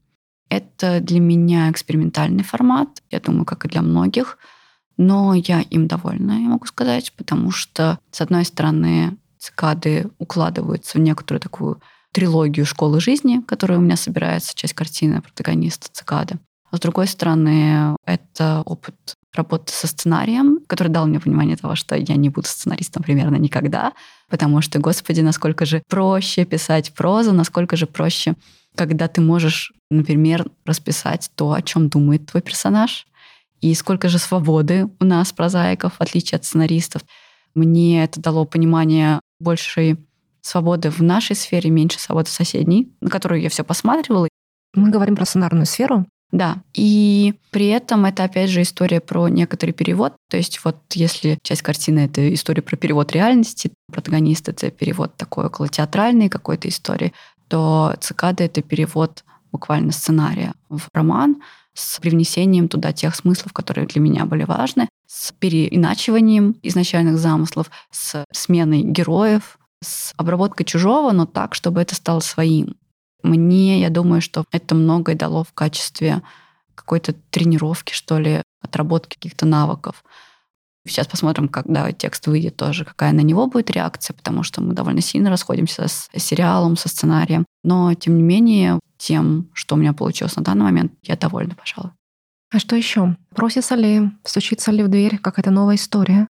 Это для меня экспериментальный формат, я думаю, как и для многих. Но я им довольна, я могу сказать, потому что, с одной стороны, цикады укладываются в некоторую такую трилогию школы жизни, которая у меня собирается, часть картины протагониста цикады. А с другой стороны, это опыт работы со сценарием, который дал мне понимание того, что я не буду сценаристом примерно никогда, потому что, господи, насколько же проще писать прозу, насколько же проще, когда ты можешь, например, расписать то, о чем думает твой персонаж, и сколько же свободы у нас, прозаиков, в отличие от сценаристов. Мне это дало понимание большей свободы в нашей сфере, меньше свободы в соседней, на которую я все посматривала. Мы говорим про сценарную сферу. Да, и при этом это опять же история про некоторый перевод. То есть вот если часть картины — это история про перевод реальности, протагонист — это перевод такой около театральной какой-то истории, то цикада — это перевод буквально сценария в роман с привнесением туда тех смыслов, которые для меня были важны, с переиначиванием изначальных замыслов, с сменой героев, с обработкой чужого, но так, чтобы это стало своим. Мне, я думаю, что это многое дало в качестве какой-то тренировки, что ли, отработки каких-то навыков. Сейчас посмотрим, когда текст выйдет тоже, какая на него будет реакция, потому что мы довольно сильно расходимся с сериалом, со сценарием. Но, тем не менее, тем, что у меня получилось на данный момент, я довольна, пожалуй. А что еще? Просится ли, стучится ли в дверь какая-то новая история?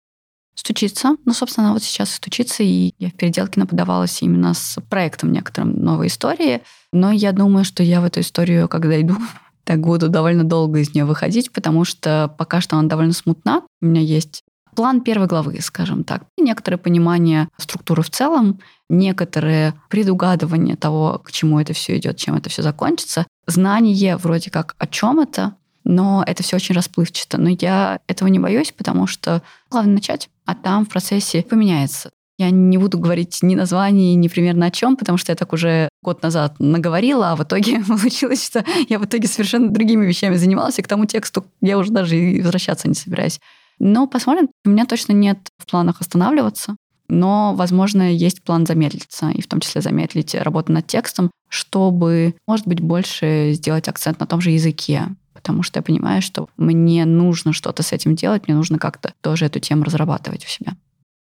Стучится. Ну, собственно, она вот сейчас и стучится, и я в переделке подавалась именно с проектом некоторым новой истории. Но я думаю, что я в эту историю, когда иду, так буду довольно долго из нее выходить, потому что пока что она довольно смутна. У меня есть план первой главы, скажем так. Некоторое понимание структуры в целом, некоторое предугадывание того, к чему это все идет, чем это все закончится. Знание вроде как о чем это, но это все очень расплывчато. Но я этого не боюсь, потому что главное начать, а там в процессе поменяется. Я не буду говорить ни названий, ни примерно о чем, потому что я так уже год назад наговорила, а в итоге *laughs* получилось, что я в итоге совершенно другими вещами занималась, и к тому тексту я уже даже и возвращаться не собираюсь. Но посмотрим. У меня точно нет в планах останавливаться, но, возможно, есть план замедлиться, и в том числе замедлить работу над текстом, чтобы, может быть, больше сделать акцент на том же языке, потому что я понимаю, что мне нужно что-то с этим делать, мне нужно как-то тоже эту тему разрабатывать у себя.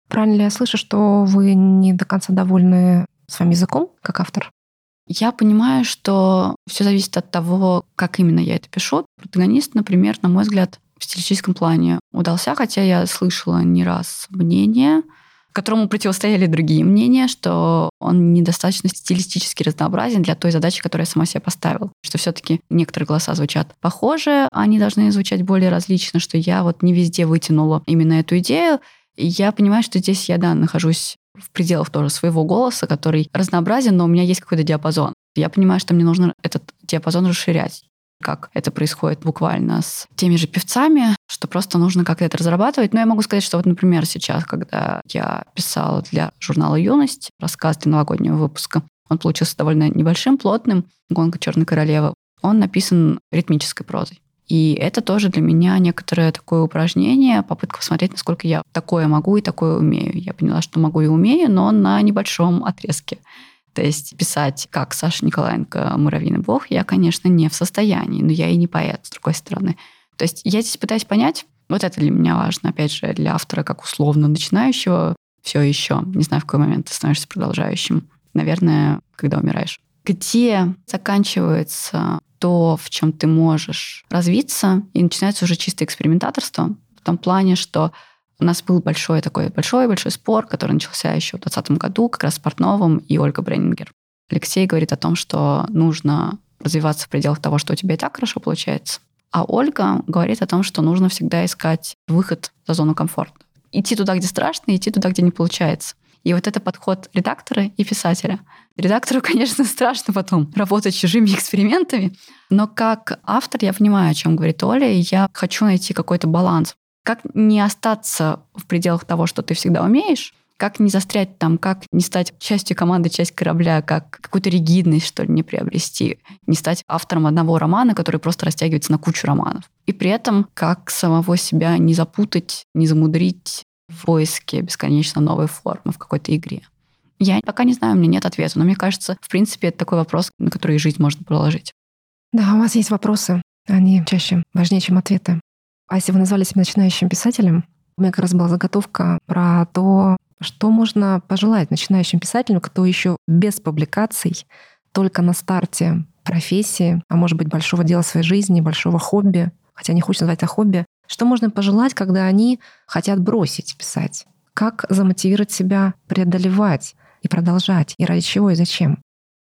Правильно ли я слышу, что вы не до конца довольны своим языком как автор? Я понимаю, что все зависит от того, как именно я это пишу. Протагонист, например, на мой взгляд, в стилистическом плане удался, хотя я слышала не раз мнение, которому противостояли другие мнения, что он недостаточно стилистически разнообразен для той задачи, которую я сама себе поставила. Что все-таки некоторые голоса звучат похоже, а они должны звучать более различно, что я вот не везде вытянула именно эту идею. Я понимаю, что здесь я, да, нахожусь в пределах тоже своего голоса, который разнообразен, но у меня есть какой-то диапазон. Я понимаю, что мне нужно этот диапазон расширять как это происходит буквально с теми же певцами, что просто нужно как-то это разрабатывать. Но я могу сказать, что вот, например, сейчас, когда я писала для журнала «Юность» рассказ для новогоднего выпуска, он получился довольно небольшим, плотным, «Гонка черной королевы», он написан ритмической прозой. И это тоже для меня некоторое такое упражнение, попытка посмотреть, насколько я такое могу и такое умею. Я поняла, что могу и умею, но на небольшом отрезке. То есть писать, как Саша Николаенко «Муравьиный бог», я, конечно, не в состоянии, но я и не поэт, с другой стороны. То есть я здесь пытаюсь понять, вот это для меня важно, опять же, для автора как условно начинающего, все еще, не знаю, в какой момент ты становишься продолжающим. Наверное, когда умираешь. Где заканчивается то, в чем ты можешь развиться, и начинается уже чисто экспериментаторство, в том плане, что у нас был большой такой большой-большой спор, который начался еще в 2020 году, как раз с Портновым и Ольга Бреннингер. Алексей говорит о том, что нужно развиваться в пределах того, что у тебя и так хорошо получается. А Ольга говорит о том, что нужно всегда искать выход за зону комфорта. Идти туда, где страшно, идти туда, где не получается. И вот это подход редактора и писателя. Редактору, *laughs* конечно, страшно потом работать чужими экспериментами, но как автор я понимаю, о чем говорит Оля, и я хочу найти какой-то баланс. Как не остаться в пределах того, что ты всегда умеешь, как не застрять там, как не стать частью команды, часть корабля, как какую-то ригидность, что ли, не приобрести, не стать автором одного романа, который просто растягивается на кучу романов. И при этом, как самого себя не запутать, не замудрить в поиске бесконечно новой формы в какой-то игре. Я пока не знаю, у меня нет ответа, но мне кажется, в принципе, это такой вопрос, на который жизнь можно проложить. Да, у вас есть вопросы. Они чаще важнее, чем ответы. А если вы назвали себя начинающим писателем, у меня как раз была заготовка про то, что можно пожелать начинающим писателям, кто еще без публикаций, только на старте профессии, а может быть большого дела своей жизни, большого хобби, хотя не хочется назвать это хобби, что можно пожелать, когда они хотят бросить писать? Как замотивировать себя преодолевать и продолжать? И ради чего и зачем?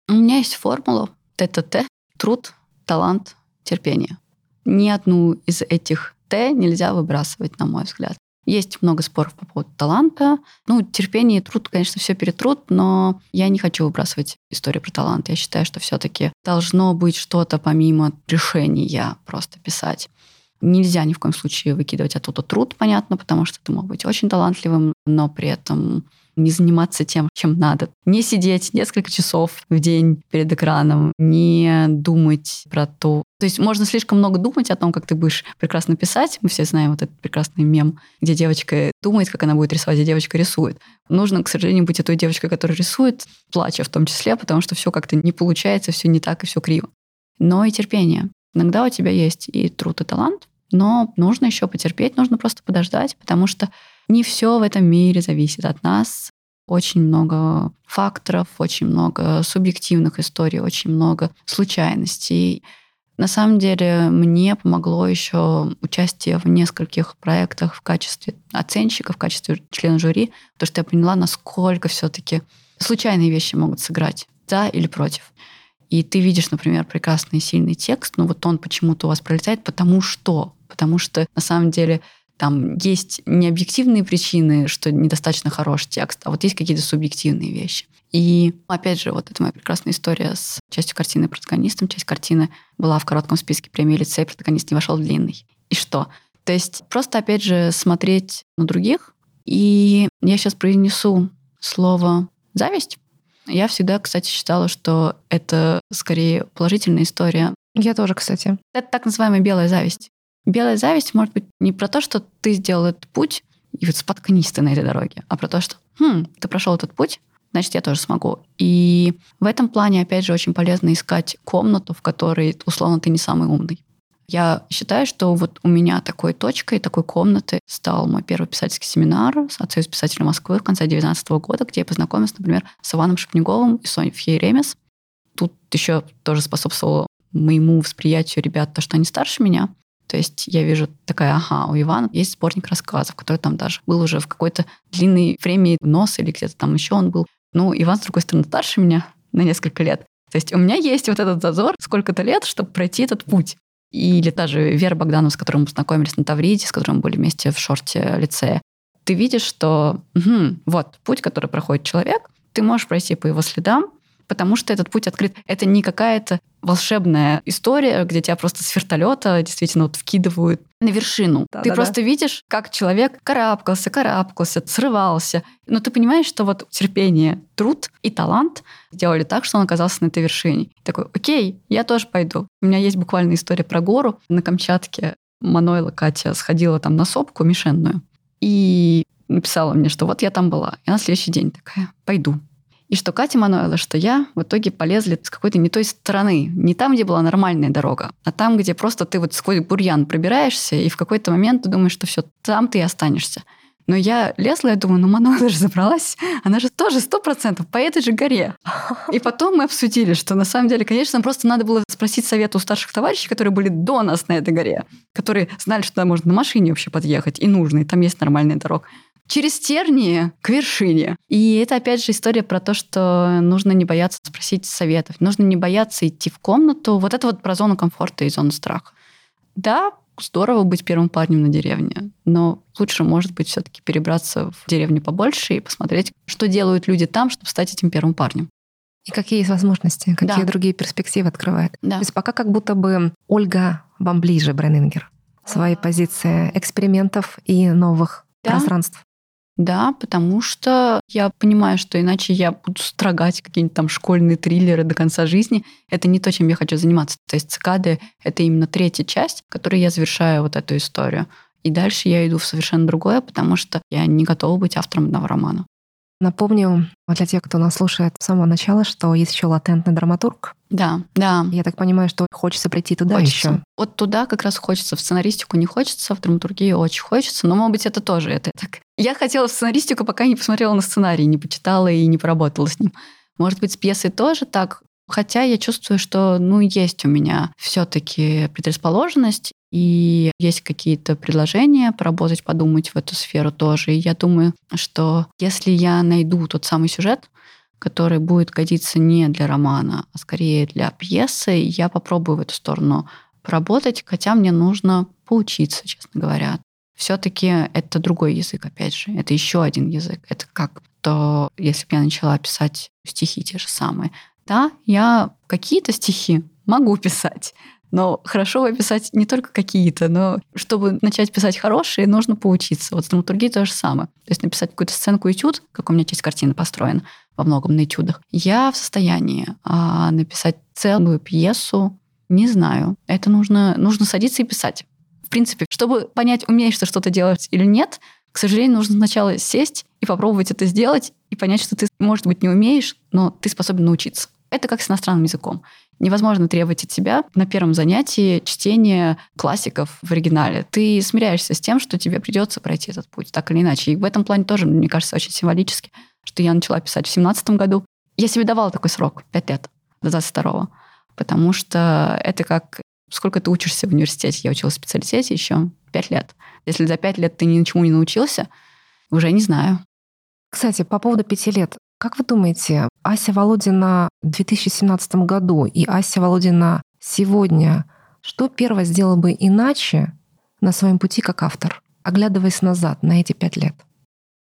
У меня есть формула ТТТ – труд, талант, терпение. Ни одну из этих Т нельзя выбрасывать, на мой взгляд. Есть много споров по поводу таланта. Ну, терпение и труд, конечно, все перетрут, но я не хочу выбрасывать историю про талант. Я считаю, что все-таки должно быть что-то помимо решения просто писать. Нельзя ни в коем случае выкидывать оттуда труд, понятно, потому что ты мог быть очень талантливым, но при этом не заниматься тем, чем надо. Не сидеть несколько часов в день перед экраном, не думать про то. То есть можно слишком много думать о том, как ты будешь прекрасно писать. Мы все знаем вот этот прекрасный мем, где девочка думает, как она будет рисовать, где девочка рисует. Нужно, к сожалению, быть и той девочкой, которая рисует, плача в том числе, потому что все как-то не получается, все не так и все криво. Но и терпение. Иногда у тебя есть и труд, и талант, но нужно еще потерпеть, нужно просто подождать, потому что не все в этом мире зависит от нас. Очень много факторов, очень много субъективных историй, очень много случайностей. На самом деле мне помогло еще участие в нескольких проектах в качестве оценщика, в качестве члена жюри, потому что я поняла, насколько все-таки случайные вещи могут сыграть, за или против. И ты видишь, например, прекрасный сильный текст, но вот он почему-то у вас пролетает, потому что, потому что на самом деле там есть не объективные причины, что недостаточно хороший текст, а вот есть какие-то субъективные вещи. И опять же, вот это моя прекрасная история с частью картины протагонистом. Часть картины была в коротком списке премии лицея, протагонист не вошел в длинный. И что? То есть просто, опять же, смотреть на других. И я сейчас произнесу слово «зависть». Я всегда, кстати, считала, что это скорее положительная история. Я тоже, кстати. Это так называемая белая зависть. Белая зависть может быть не про то, что ты сделал этот путь, и вот споткнись ты на этой дороге, а про то, что хм, ты прошел этот путь, значит, я тоже смогу. И в этом плане, опять же, очень полезно искать комнату, в которой, условно, ты не самый умный. Я считаю, что вот у меня такой точкой, такой комнаты стал мой первый писательский семинар с Союз писателя Москвы в конце 2019 года, где я познакомилась, например, с Иваном Шепнеговым и Софьей Ремес. Тут еще тоже способствовало моему восприятию ребят то, что они старше меня, То есть я вижу такая, ага, у Ивана есть сборник рассказов, который там даже был уже в какой-то длинной премии НОС или где-то там еще он был. Ну, Иван, с другой стороны, старше меня *laughs* на несколько лет. То есть у меня есть вот этот зазор сколько-то лет, чтобы пройти этот путь. Или даже Вера Богданова, с которой мы познакомились на Тавриде, с которой мы были вместе в шорте лицея. Ты видишь, что угу, вот путь, который проходит человек, ты можешь пройти по его следам, потому что этот путь открыт. Это не какая-то волшебная история, где тебя просто с вертолета действительно вот вкидывают на вершину. Да, ты да, просто видишь, как человек карабкался, карабкался, срывался. Но ты понимаешь, что вот терпение, труд и талант сделали так, что он оказался на этой вершине. Такой, окей, я тоже пойду. У меня есть буквально история про гору. На Камчатке Манойла Катя сходила там на сопку мишенную и написала мне, что вот я там была. И на следующий день такая, пойду. И что Катя Мануэла, что я в итоге полезли с какой-то не той стороны. Не там, где была нормальная дорога, а там, где просто ты вот сквозь бурьян пробираешься, и в какой-то момент ты думаешь, что все, там ты и останешься. Но я лезла, я думаю, ну Мануэла же забралась, она же тоже сто процентов по этой же горе. И потом мы обсудили, что на самом деле, конечно, просто надо было спросить совета у старших товарищей, которые были до нас на этой горе, которые знали, что туда можно на машине вообще подъехать, и нужно, и там есть нормальная дорога через тернии к вершине. И это, опять же, история про то, что нужно не бояться спросить советов, нужно не бояться идти в комнату. Вот это вот про зону комфорта и зону страха. Да, здорово быть первым парнем на деревне, но лучше, может быть, все-таки перебраться в деревню побольше и посмотреть, что делают люди там, чтобы стать этим первым парнем. И какие есть возможности, какие Да. другие перспективы открывает. Да. То есть пока как будто бы Ольга вам ближе, Бреннингер, в своей позиции экспериментов и новых Да. пространств. Да, потому что я понимаю, что иначе я буду строгать какие-нибудь там школьные триллеры до конца жизни. Это не то, чем я хочу заниматься. То есть цикады — это именно третья часть, которой я завершаю вот эту историю. И дальше я иду в совершенно другое, потому что я не готова быть автором одного романа. Напомню для тех, кто нас слушает с самого начала, что есть еще латентный драматург. Да, да. Я так понимаю, что хочется прийти туда хочется. еще. Вот туда как раз хочется. В сценаристику не хочется, в драматургию очень хочется. Но, может быть, это тоже это так. Я хотела в сценаристику, пока не посмотрела на сценарий, не почитала и не поработала с ним. Может быть, с пьесой тоже так. Хотя я чувствую, что, ну, есть у меня все-таки предрасположенность, и есть какие-то предложения поработать, подумать в эту сферу тоже. И я думаю, что если я найду тот самый сюжет, который будет годиться не для романа, а скорее для пьесы, я попробую в эту сторону поработать, хотя мне нужно поучиться, честно говоря. Все-таки это другой язык, опять же. Это еще один язык. Это как то, если бы я начала писать стихи те же самые. Да, я какие-то стихи могу писать, но хорошо писать не только какие-то, но чтобы начать писать хорошие, нужно поучиться. Вот с драматургией то же самое. То есть написать какую-то сценку этюд, как у меня часть картины построена во многом на этюдах, я в состоянии а написать целую пьесу, не знаю. Это нужно, нужно садиться и писать. В принципе, чтобы понять, умеешь ты что-то делать или нет, к сожалению, нужно сначала сесть и попробовать это сделать и понять, что ты, может быть, не умеешь, но ты способен научиться. Это как с иностранным языком. Невозможно требовать от себя на первом занятии чтения классиков в оригинале. Ты смиряешься с тем, что тебе придется пройти этот путь, так или иначе. И в этом плане тоже, мне кажется, очень символически, что я начала писать в 17 году. Я себе давала такой срок, 5 лет, до 22 потому что это как сколько ты учишься в университете. Я училась в специалитете еще 5 лет. Если за 5 лет ты ничему не научился, уже не знаю. Кстати, по поводу пяти лет. Как вы думаете, Ася Володина в 2017 году и Ася Володина сегодня, что первое сделала бы иначе на своем пути как автор, оглядываясь назад на эти пять лет?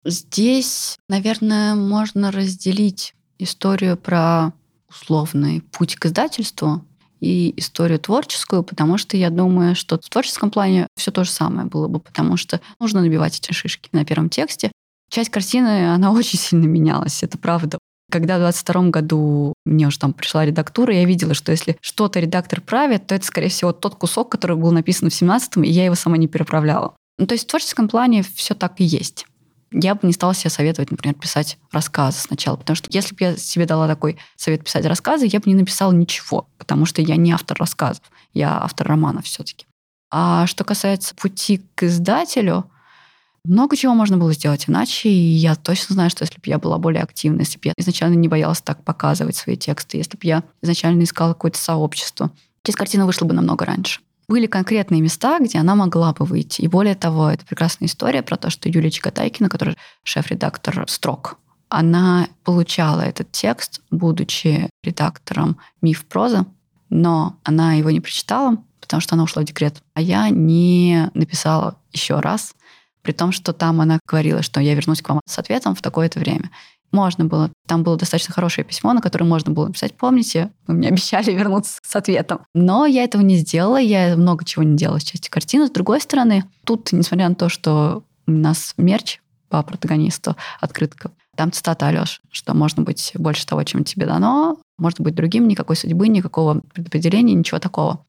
Здесь, наверное, можно разделить историю про условный путь к издательству и историю творческую, потому что я думаю, что в творческом плане все то же самое было бы, потому что нужно набивать эти шишки на первом тексте. Часть картины, она *laughs* очень сильно менялась, это правда. Когда в 22 году мне уже там пришла редактура, я видела, что если что-то редактор правит, то это, скорее всего, тот кусок, который был написан в 17-м, и я его сама не переправляла. Ну, то есть в творческом плане все так и есть. Я бы не стала себе советовать, например, писать рассказы сначала, потому что если бы я себе дала такой совет писать рассказы, я бы не написала ничего, потому что я не автор рассказов, я автор романов все-таки. А что касается пути к издателю, много чего можно было сделать иначе, и я точно знаю, что если бы я была более активна, если бы я изначально не боялась так показывать свои тексты, если бы я изначально искала какое-то сообщество, часть картины вышла бы намного раньше. были конкретные места, где она могла бы выйти. И более того, это прекрасная история про то, что Юлия Чикатайкина, которая шеф-редактор «Строк», она получала этот текст, будучи редактором «Миф проза», но она его не прочитала, потому что она ушла в декрет. А я не написала еще раз, при том, что там она говорила, что я вернусь к вам с ответом в такое-то время. Можно было. Там было достаточно хорошее письмо, на которое можно было написать. Помните, вы мне обещали вернуться с ответом. Но я этого не сделала, я много чего не делала с части картины. С другой стороны, тут, несмотря на то, что у нас мерч по протагонисту, открытка, там цитата Алёш, что можно быть больше того, чем тебе дано, можно быть другим, никакой судьбы, никакого предопределения, ничего такого.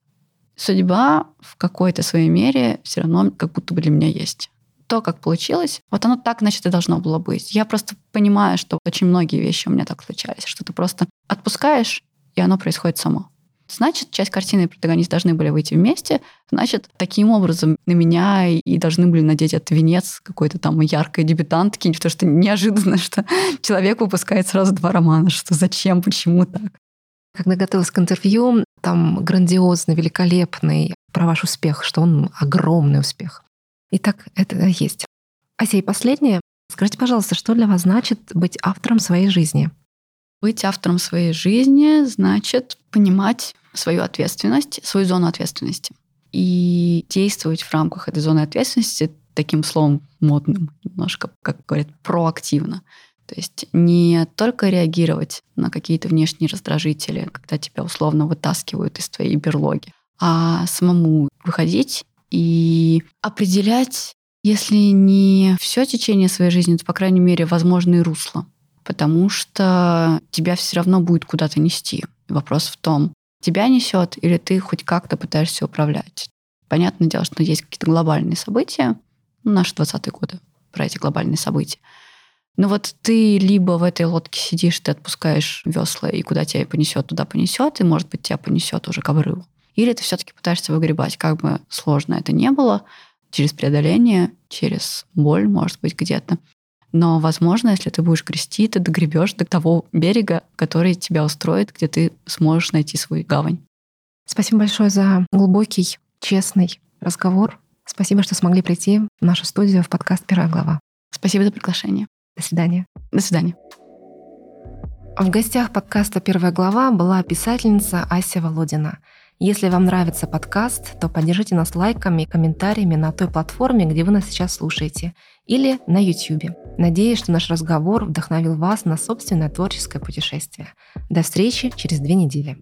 Судьба в какой-то своей мере все равно как будто бы для меня есть. То, как получилось, вот оно так, значит, и должно было быть. Я просто понимаю, что очень многие вещи у меня так случались, что ты просто отпускаешь, и оно происходит само. Значит, часть картины и протагонист должны были выйти вместе. Значит, таким образом на меня и должны были надеть этот венец какой-то там яркой дебютантки, потому что неожиданно, *laughs* что человек выпускает сразу два романа. Что зачем, почему так? Когда готовилась к интервью, там грандиозный, великолепный про ваш успех, что он огромный успех. И так это есть. Ася, и последнее. Скажите, пожалуйста, что для вас значит быть автором своей жизни? Быть автором своей жизни значит понимать свою ответственность, свою зону ответственности и действовать в рамках этой зоны ответственности таким словом модным, немножко, как говорят, проактивно. То есть не только реагировать на какие-то внешние раздражители, когда тебя условно вытаскивают из твоей берлоги, а самому выходить и определять, если не все течение своей жизни, то, по крайней мере, возможные русла потому что тебя все равно будет куда-то нести. Вопрос в том, тебя несет или ты хоть как-то пытаешься управлять. Понятное дело, что есть какие-то глобальные события, ну, наши 20-е годы, про эти глобальные события. Но вот ты либо в этой лодке сидишь, ты отпускаешь весла, и куда тебя понесет, туда понесет, и, может быть, тебя понесет уже к обрыву. Или ты все-таки пытаешься выгребать, как бы сложно это не было, через преодоление, через боль, может быть, где-то. Но, возможно, если ты будешь грести, ты догребешь до того берега, который тебя устроит, где ты сможешь найти свою гавань. Спасибо большое за глубокий, честный разговор. Спасибо, что смогли прийти в нашу студию в подкаст «Первая глава». Спасибо за приглашение. До свидания. До свидания. В гостях подкаста «Первая глава» была писательница Ася Володина. Если вам нравится подкаст, то поддержите нас лайками и комментариями на той платформе, где вы нас сейчас слушаете, или на YouTube. Надеюсь, что наш разговор вдохновил вас на собственное творческое путешествие. До встречи через две недели.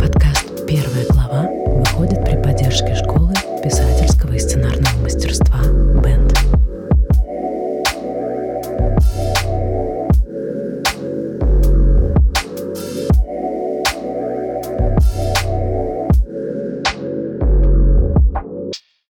Подкаст «Первая глава» выходит при поддержке школы писательского и сценарного мастерства «Бенд».